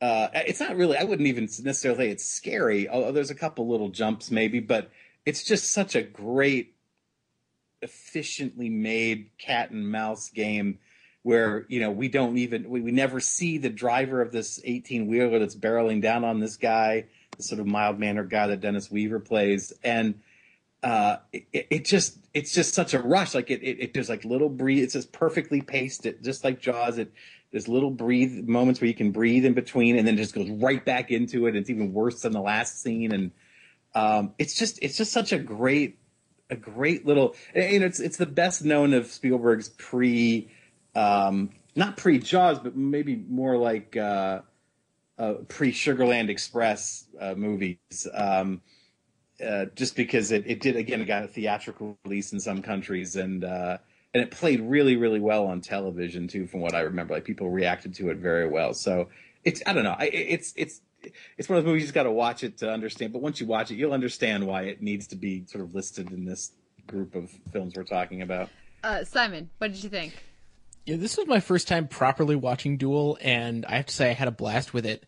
Uh, it's not really. I wouldn't even necessarily say it's scary. Although there's a couple little jumps maybe, but it's just such a great, efficiently made cat and mouse game where you know we don't even we, we never see the driver of this 18 wheeler that's barreling down on this guy, the sort of mild mannered guy that Dennis Weaver plays, and uh, it, it just it's just such a rush. Like it, it, it there's like little breathe. It's just perfectly paced. It just like Jaws. It there's little breathe moments where you can breathe in between, and then just goes right back into it. It's even worse than the last scene, and um, it's just it's just such a great a great little. You know, it's it's the best known of Spielberg's pre, um, not pre Jaws, but maybe more like uh, uh, pre Sugarland Express uh, movies. Um, uh, just because it, it did again it got a theatrical release in some countries and uh, and it played really really well on television too from what I remember like people reacted to it very well so it's I don't know it's it's it's one of those movies you just got to watch it to understand but once you watch it you'll understand why it needs to be sort of listed in this group of films we're talking about Uh, Simon, what did you think? Yeah, this was my first time properly watching Duel, and I have to say I had a blast with it.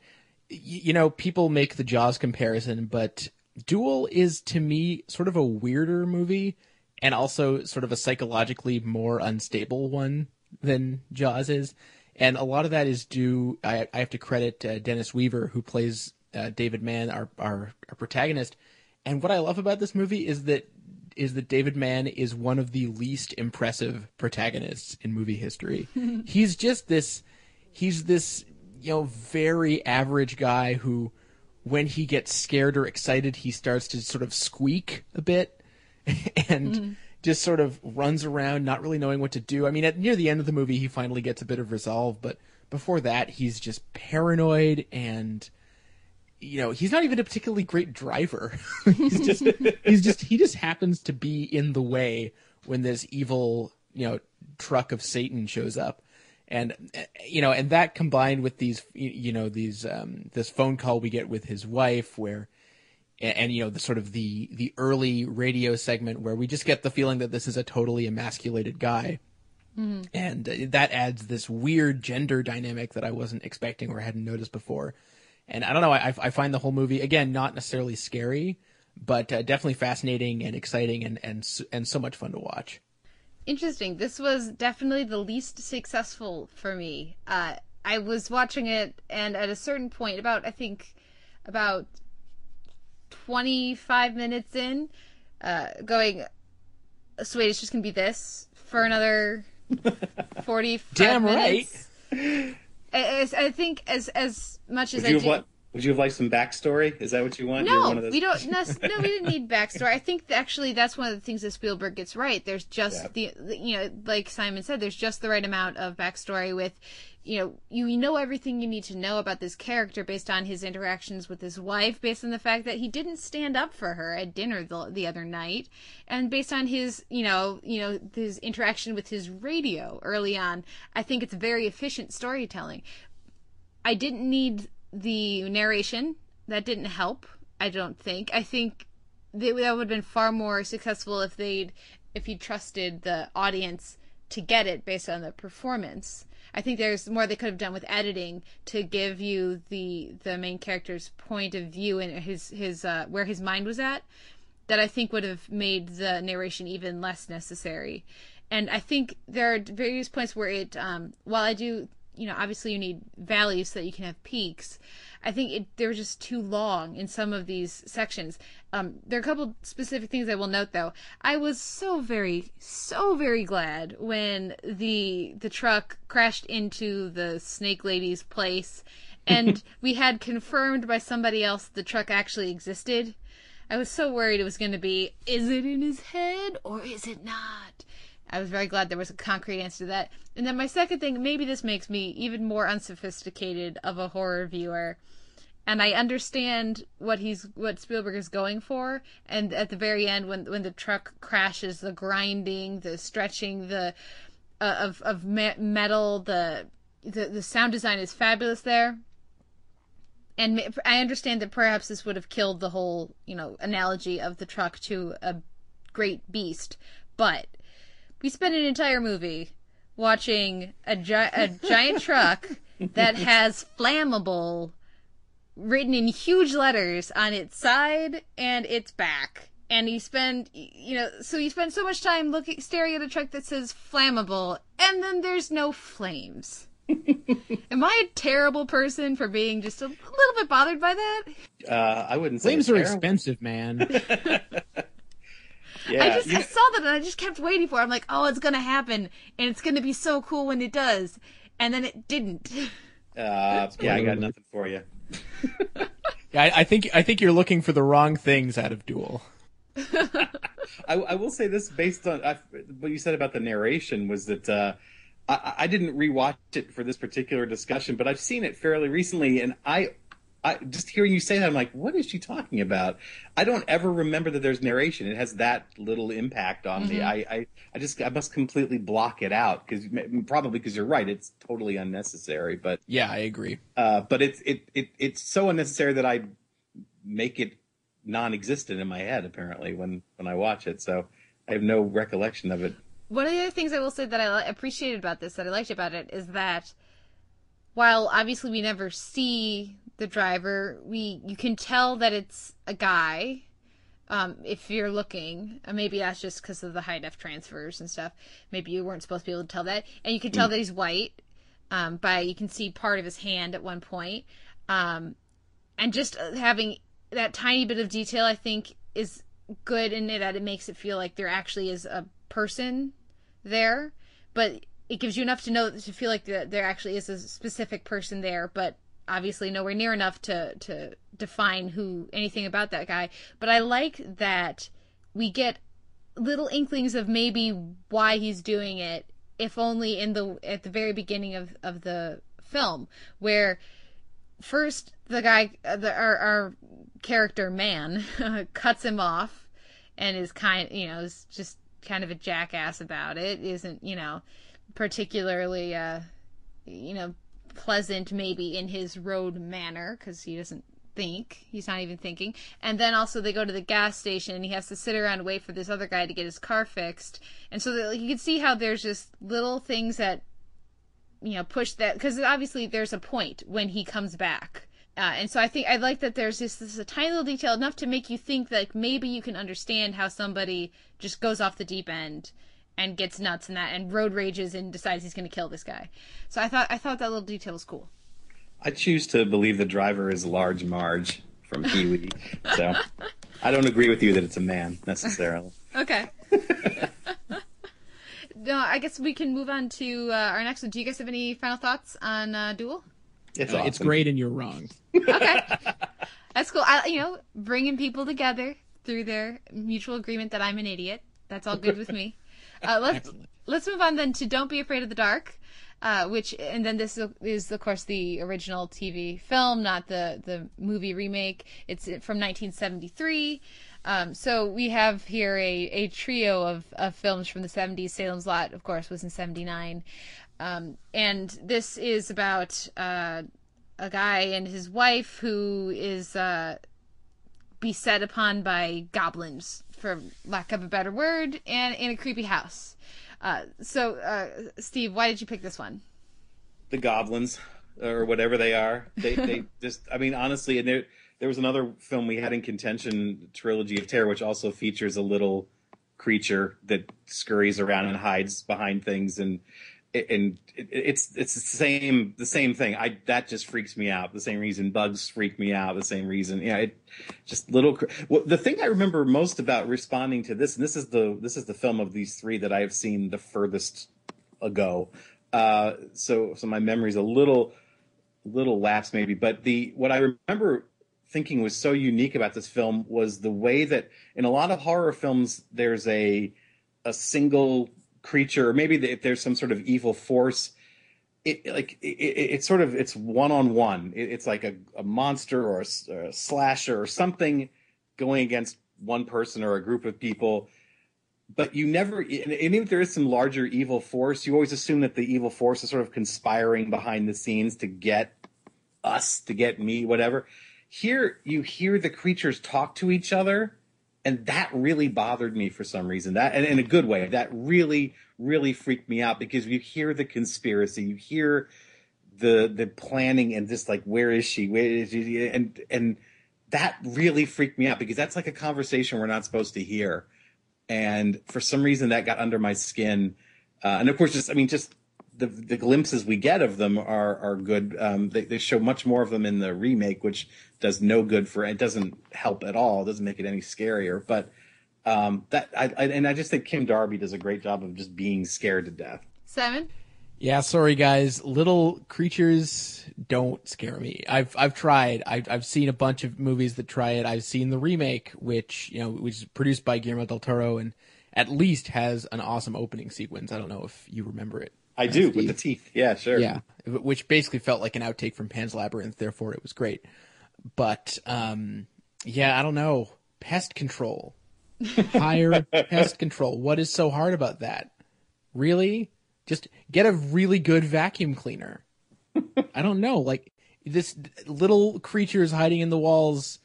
Y- you know, people make the Jaws comparison, but Duel is to me sort of a weirder movie, and also sort of a psychologically more unstable one than Jaws is. And a lot of that is due. I, I have to credit uh, Dennis Weaver, who plays uh, David Mann, our, our our protagonist. And what I love about this movie is that is that David Mann is one of the least impressive protagonists in movie history. he's just this he's this you know very average guy who when he gets scared or excited he starts to sort of squeak a bit and just sort of runs around not really knowing what to do. I mean at near the end of the movie he finally gets a bit of resolve, but before that he's just paranoid and you know he's not even a particularly great driver he's just he's just he just happens to be in the way when this evil you know truck of satan shows up and you know and that combined with these you you know these um this phone call we get with his wife where and, and you know the sort of the the early radio segment where we just get the feeling that this is a totally emasculated guy and uh, that adds this weird gender dynamic that I wasn't expecting or hadn't noticed before. And I don't know, I, I find the whole movie again not necessarily scary, but uh, definitely fascinating and exciting and and and so much fun to watch. Interesting. This was definitely the least successful for me. Uh, I was watching it, and at a certain point, about I think about twenty five minutes in, uh, going, so wait, it's just gonna be this for another forty five Damn minutes. I, I I think as as much as would I you have did. what would you have liked some backstory is that what you want No, those- we don't. No, no, we didn't need backstory. I think actually that's one of the things that Spielberg gets right. There's just the, the, you know, like Simon said, there's just the right amount of backstory with, you know, you know everything you need to know about this character based on his interactions with his wife, based on the fact that he didn't stand up for her at dinner the, the other night, and based on his, you know, you know, his interaction with his radio early on. I think it's very efficient storytelling. I didn't need the narration. That didn't help. I don't think. I think they, that would have been far more successful if they'd if you trusted the audience to get it based on the performance. I think there's more they could have done with editing to give you the the main character's point of view and his his uh, where his mind was at. That I think would have made the narration even less necessary. And I think there are various points where it, um, while I do, you know, obviously you need valleys so that you can have peaks. I think it they were just too long in some of these sections. Um, there are a couple specific things I will note though. I was so very, so very glad when the the truck crashed into the snake lady's place, and we had confirmed by somebody else the truck actually existed. I was so worried it was going to be, is it in his head or is it not? I was very glad there was a concrete answer to that. And then my second thing, maybe this makes me even more unsophisticated of a horror viewer. And I understand what he's what Spielberg is going for. And at the very end, when when the truck crashes, the grinding, the stretching, the uh, of of metal, the, the the sound design is fabulous there. And I understand that perhaps this would have killed the whole you know analogy of the truck to a great beast, but we spent an entire movie watching a, gi- a giant truck that has flammable written in huge letters on its side and its back. And you spend, you know, so you spend so much time looking, staring at a truck that says flammable, and then there's no flames. Am I a terrible person for being just a little bit bothered by that? Uh, I wouldn't say flames are expensive, man. Yeah, I just you... I saw that and I just kept waiting for it. I'm like, oh, it's gonna happen, and it's gonna be so cool when it does, and then it didn't. Uh, yeah, I got nothing for you. yeah, I, I, think I think you're looking for the wrong things out of Duel. I, I, will say this based on I, what you said about the narration was that uh, I, I didn't rewatch it for this particular discussion, but I've seen it fairly recently, and I I, just hearing you say that, I'm like, what is she talking about? I don't ever remember that there's narration. It has that little impact on mm-hmm. me. I, I, I just, I must completely block it out because probably because you're right. It's totally unnecessary. But yeah, I agree. Uh, but it's, it, it, it's so unnecessary that I make it non-existent in my head apparently when, when I watch it. So I have no recollection of it. One of the other things I will say that I appreciated about this, that I liked about it, is that while obviously we never see the driver. We you can tell that it's a guy. Um, if you're looking, uh, maybe that's just because of the high def transfers and stuff. Maybe you weren't supposed to be able to tell that, and you can tell mm. that he's white. Um, by you can see part of his hand at one point, um, and just uh, having that tiny bit of detail, I think, is good in it that it makes it feel like there actually is a person there, but it gives you enough to know to feel like the, there actually is a specific person there, but obviously nowhere near enough to to define who anything about that guy. But I like that we get little inklings of maybe why he's doing it, if only in the at the very beginning of of the film, where first the guy the our, our character man cuts him off and is kind you know is just kind of a jackass about it isn't you know particularly uh you know pleasant maybe in his road manner because he doesn't think he's not even thinking. And then also they go to the gas station and he has to sit around and wait for this other guy to get his car fixed. And so that, like, you can see how there's just little things that you know push that because obviously there's a point when he comes back. Uh, and so I think I like that there's just this a tiny little detail enough to make you think that maybe you can understand how somebody just goes off the deep end and gets nuts and that and road rages and decides he's going to kill this guy. So I thought I thought that little detail was cool. I choose to believe the driver is Large Marge from Pee Wee. so I don't agree with you that it's a man necessarily. okay. no, I guess we can move on to uh, our next one. Do you guys have any final thoughts on uh, Duel? It's, uh, awesome. it's great and you're wrong. okay. That's cool. I, you know, bringing people together through their mutual agreement that I'm an idiot. That's all good with me. Uh, let's let's move on then to "Don't Be Afraid of the Dark," uh, which and then this is of course the original TV film, not the the movie remake. It's from 1973. Um, so we have here a, a trio of, of films from the 70s. Salem's Lot, of course, was in 79. Um, and this is about uh, a guy and his wife who is uh, beset upon by goblins for lack of a better word, and in a creepy house. Uh, so, uh, Steve, why did you pick this one? the goblins or whatever they are. They they just I mean honestly, and there there was another film we had in contention, Trilogy of Terror, which also features a little creature that scurries around and hides behind things and and it's it's the same the same thing. I that just freaks me out. The same reason bugs freak me out. The same reason, yeah. It just little. Well, the thing I remember most about responding to this, and this is the this is the film of these three that I have seen the furthest ago. Uh, so so my memory's a little little lapse maybe, but the what I remember thinking was so unique about this film was the way that in a lot of horror films there's a a single creature, or maybe if there's some sort of evil force, it like it, it, it's sort of it's one on one. It's like a, a monster or a, or a slasher or something going against one person or a group of people. But you never, and even if there is some larger evil force, you always assume that the evil force is sort of conspiring behind the scenes to get us, to get me, whatever. Here, you hear the creatures talk to each other, and that really bothered me for some reason. That, and in a good way, that really, really freaked me out because you hear the conspiracy, you hear the the planning, and just like where is she? Where is she? And and that really freaked me out because that's like a conversation we're not supposed to hear, and for some reason that got under my skin. Uh, and of course, just I mean, just the the glimpses we get of them are are good. Um, they, they show much more of them in the remake, which does no good for it. Doesn't help at all. It doesn't make it any scarier. But um, that I, I, and I just think Kim Darby does a great job of just being scared to death. Seven. Yeah, sorry guys. Little creatures don't scare me. I've I've tried. I've I've seen a bunch of movies that try it. I've seen the remake, which you know, which is produced by Guillermo del Toro, and at least has an awesome opening sequence. I don't know if you remember it. I do with the teeth. Yeah, sure. Yeah, which basically felt like an outtake from Pan's Labyrinth. Therefore, it was great. But um, yeah, I don't know. Pest control. Hire pest control. What is so hard about that? Really? Just get a really good vacuum cleaner. I don't know. Like this little creatures hiding in the walls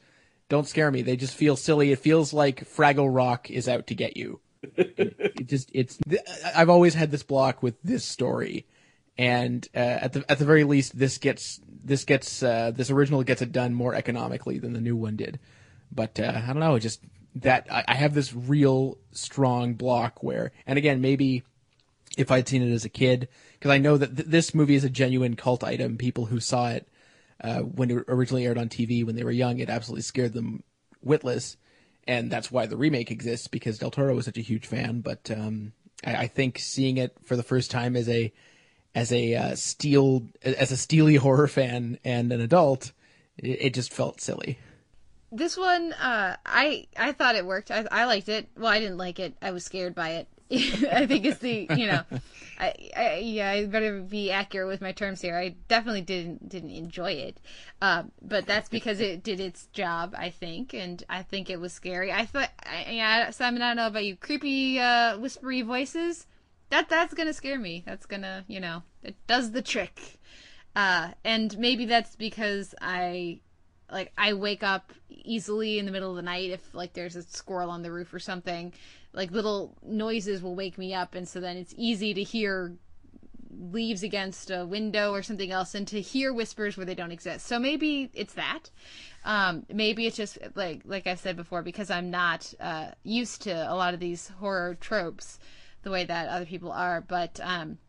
don't scare me. They just feel silly. It feels like Fraggle Rock is out to get you. It, just it's I've always had this block with this story and uh, at the at the very least, this gets this gets uh, this original gets it done more economically than the new one did. But uh, I don't know, just that I, I, have this real strong block where, and again, maybe if I'd seen it as a kid, because I know that th- this movie is a genuine cult item. People who saw it uh, when it originally aired on TV when they were young, it absolutely scared them witless, and that's why the remake exists because Del Toro was such a huge fan. But um, I, I think seeing it for the first time as a as a uh, steel as a steely horror fan and an adult, it, it just felt silly. This one, uh, I I thought it worked. I I liked it. Well, I didn't like it. I was scared by it. I think it's the you know, I, I yeah I better be accurate with my terms here. I definitely didn't didn't enjoy it, um, but that's because it did its job. I think, and I think it was scary. I thought, I, yeah, Simon, I don't know about you, creepy, uh, whispery voices that that's gonna scare me. That's gonna, you know, it does the trick. Uh, and maybe that's because I, like, I wake up easily in the middle of the night if like there's a squirrel on the roof or something. Like little noises will wake me up, and so then it's easy to hear leaves against a window or something else and to hear whispers where they don't exist. So maybe it's that. Um, maybe it's just like like I said before because I'm not uh, used to a lot of these horror tropes the way that other people are. But um,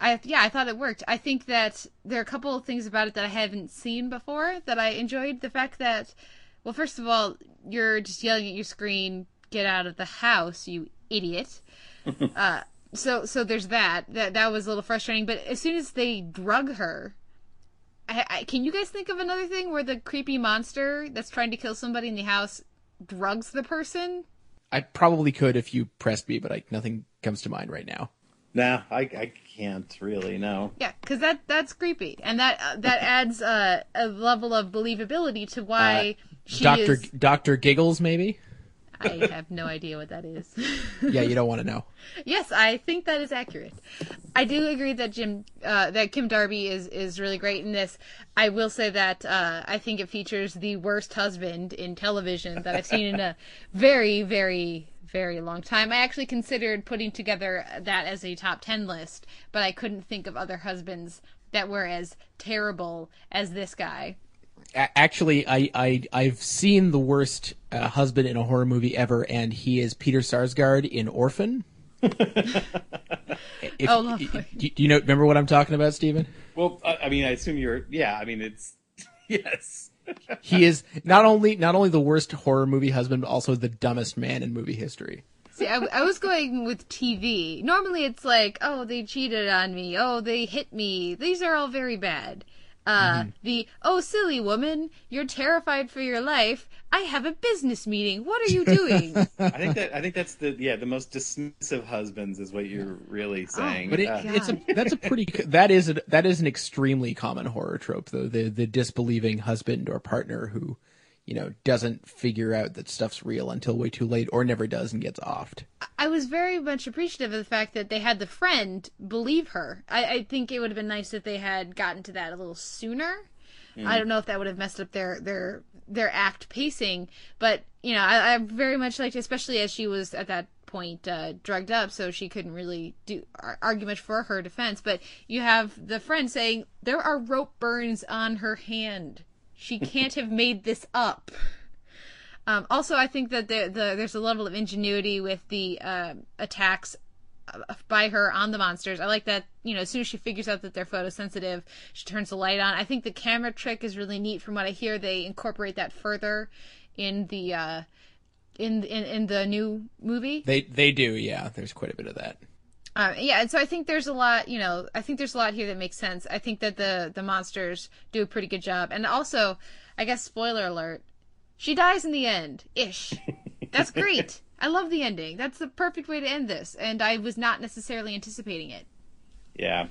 I yeah, I thought it worked. I think that there are a couple of things about it that I haven't seen before that I enjoyed. The fact that, well, first of all, you're just yelling at your screen, "Get out of the house, you idiot!" uh, so so there's that. That that was a little frustrating. But as soon as they drug her. I, I, can you guys think of another thing where the creepy monster that's trying to kill somebody in the house drugs the person? I probably could if you pressed me, but like nothing comes to mind right now. Nah, I, I can't really. No. Yeah, because that that's creepy, and that uh, that adds uh, a level of believability to why uh, she Doctor is. Doctor Giggles, maybe. I have no idea what that is. yeah, you don't want to know. Yes, I think that is accurate. I do agree that Jim, uh, that Kim Darby is is really great in this. I will say that uh, I think it features the worst husband in television that I've seen in a very, very, very long time. I actually considered putting together that as a top ten list, but I couldn't think of other husbands that were as terrible as this guy. Actually, I, I I've seen the worst uh, husband in a horror movie ever, and he is Peter Sarsgaard in Orphan. If- Oh, lovely. Do do you know? Remember what I'm talking about, Stephen? Well, I, I mean, I assume you're. Yeah, I mean, it's yes. He is not only not only the worst horror movie husband, but also the dumbest man in movie history. See, I, I was going with TV. Normally, it's like, oh, they cheated on me. Oh, they hit me. These are all very bad. Uh, the oh, silly woman, you're terrified for your life. I have a business meeting. What are you doing? I think that I think that's the yeah the most dismissive husbands is what you're really saying. But it, Uh, it's a that's a pretty that is a, that is an extremely common horror trope though the the disbelieving husband or partner who you know doesn't figure out that stuff's real until way too late or never does and gets offed. I was very much appreciative of the fact that they had the friend believe her. I, I think it would have been nice if they had gotten to that a little sooner. Mm. I don't know if that would have messed up their their their act pacing, but you know, I, I very much liked, especially as she was at that point uh, drugged up, so she couldn't really do ar- argue much for her defense. But you have the friend saying there are rope burns on her hand. She can't have made this up. Um, also, I think that the, the there's a level of ingenuity with the uh, attacks uh, by her on the monsters. I like that. You know, as soon as she figures out that they're photosensitive, she turns the light on. I think the camera trick is really neat. From what I hear, they incorporate that further in the uh, in in in the new movie. They they do yeah. There's quite a bit of that. Um, yeah, and so I think there's a lot, you know, I think there's a lot here that makes sense. I think that the the monsters do a pretty good job, and also, I guess spoiler alert, she dies in the end, ish. That's great. I love the ending. That's the perfect way to end this, and I was not necessarily anticipating it. Yeah,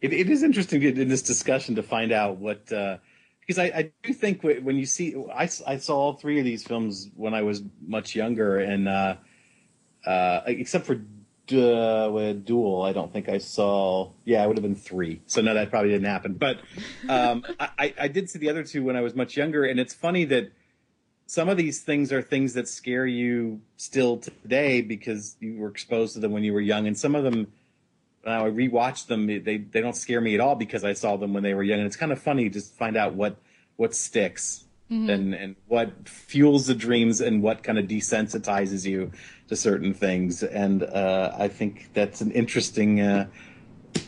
it, it is interesting in this discussion to find out what uh, because I, I do think when you see I, I saw all three of these films when I was much younger and uh, uh, except for Du- with Duel, I don't think I saw. Yeah, it would have been three. So no, that probably didn't happen. But um, I, I- did see the other two when I was much younger, and it's funny that some of these things are things that scare you still today because you were exposed to them when you were young, and some of them now I rewatch them, they they don't scare me at all because I saw them when they were young, and it's kind of funny just to find out what what sticks Mhm. and and what fuels the dreams and what kind of desensitizes you to certain things, and uh, I think that's an interesting uh,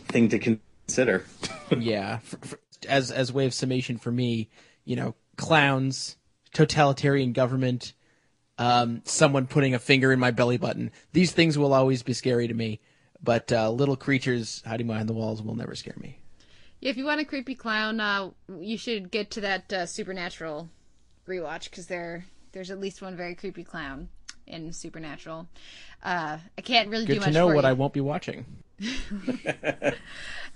thing to consider. yeah, for, for, as as way of summation for me, you know, clowns, totalitarian government, um, someone putting a finger in my belly button. These things will always be scary to me, but uh, little creatures hiding behind the walls will never scare me. Yeah, if you want a creepy clown, uh, you should get to that uh, Supernatural rewatch because there there's at least one very creepy clown in Supernatural. Uh, I can't really do much. Good to know what you. I won't be watching.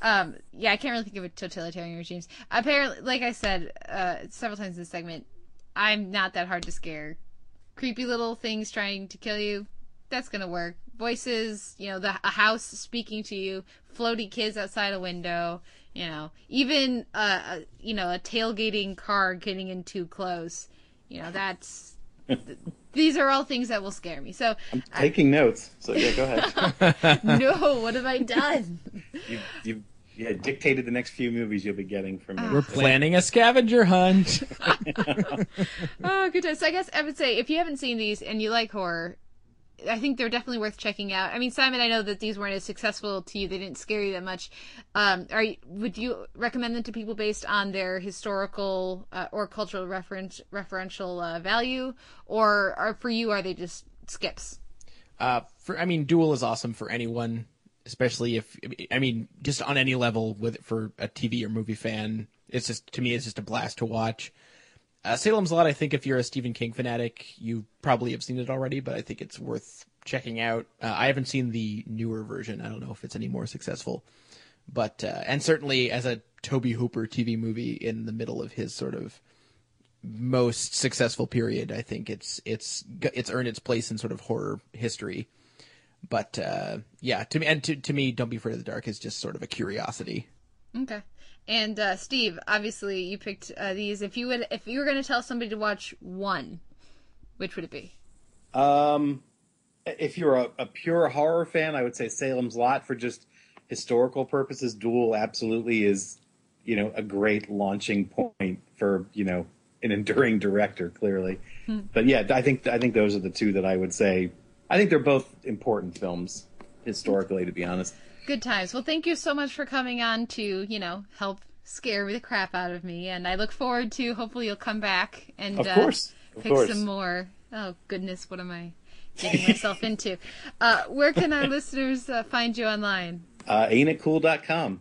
um, yeah, I can't really think of it totalitarian regimes. Apparently, like I said uh, several times in this segment, I'm not that hard to scare. Creepy little things trying to kill you, that's gonna work. Voices, you know, the a house speaking to you, floaty kids outside a window, you know, even uh, a, you know, a tailgating car getting in too close. You know, that's these are all things that will scare me. So I'm Taking notes, so yeah, go ahead. no, what have I done? you you yeah dictated the next few movies you'll be getting from me. We're planning a scavenger hunt. oh, good time. So I guess I would say if you haven't seen these and you like horror, I think they're definitely worth checking out. I mean, Simon, I know that these weren't as successful to you; they didn't scare you that much. Um, are you, would you recommend them to people based on their historical uh, or cultural reference referential uh, value, or are for you are they just skips? Uh, for I mean, Duel is awesome for anyone, especially if I mean, just on any level with for a TV or movie fan. It's just to me, it's just a blast to watch. Uh, Salem's Lot, I think if you're a Stephen King fanatic, you probably have seen it already, but I think it's worth checking out. Uh, I haven't seen the newer version. I don't know if it's any more successful, but uh, and certainly as a Tobe Hooper TV movie in the middle of his sort of most successful period, I think it's it's it's earned its place in sort of horror history. But uh, yeah, to me and to to me, Don't Be Afraid of the Dark is just sort of a curiosity. Okay. And uh, Steve, obviously you picked uh, these. If you would, if you were going to tell somebody to watch one, which would it be? Um, if you're a, a pure horror fan, I would say Salem's Lot for just historical purposes, Duel absolutely is, you know, a great launching point for you know an enduring director. Clearly, Hmm. but yeah, I think I think those are the two that I would say. I think they're both important films historically, to be honest. Good times. Well, thank you so much for coming on to, you know, help scare the crap out of me. And I look forward to hopefully you'll come back and Of uh, course. Of pick course. some more. Oh, goodness, what am I getting myself into? Uh, where can our listeners uh, find you online? Uh, aintitcool.com.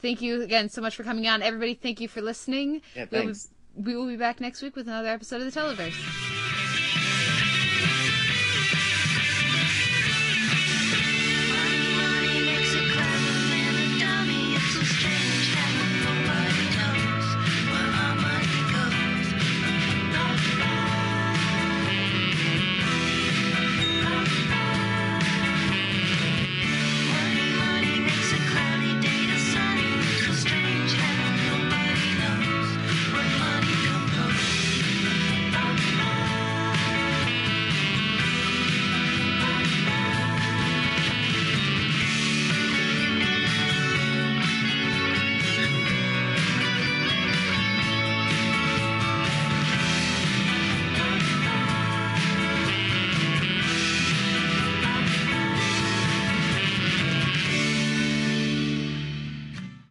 Thank you again so much for coming on. Everybody, thank you for listening. Yeah, We'll be- thanks. we will be back next week with another episode of the Televerse.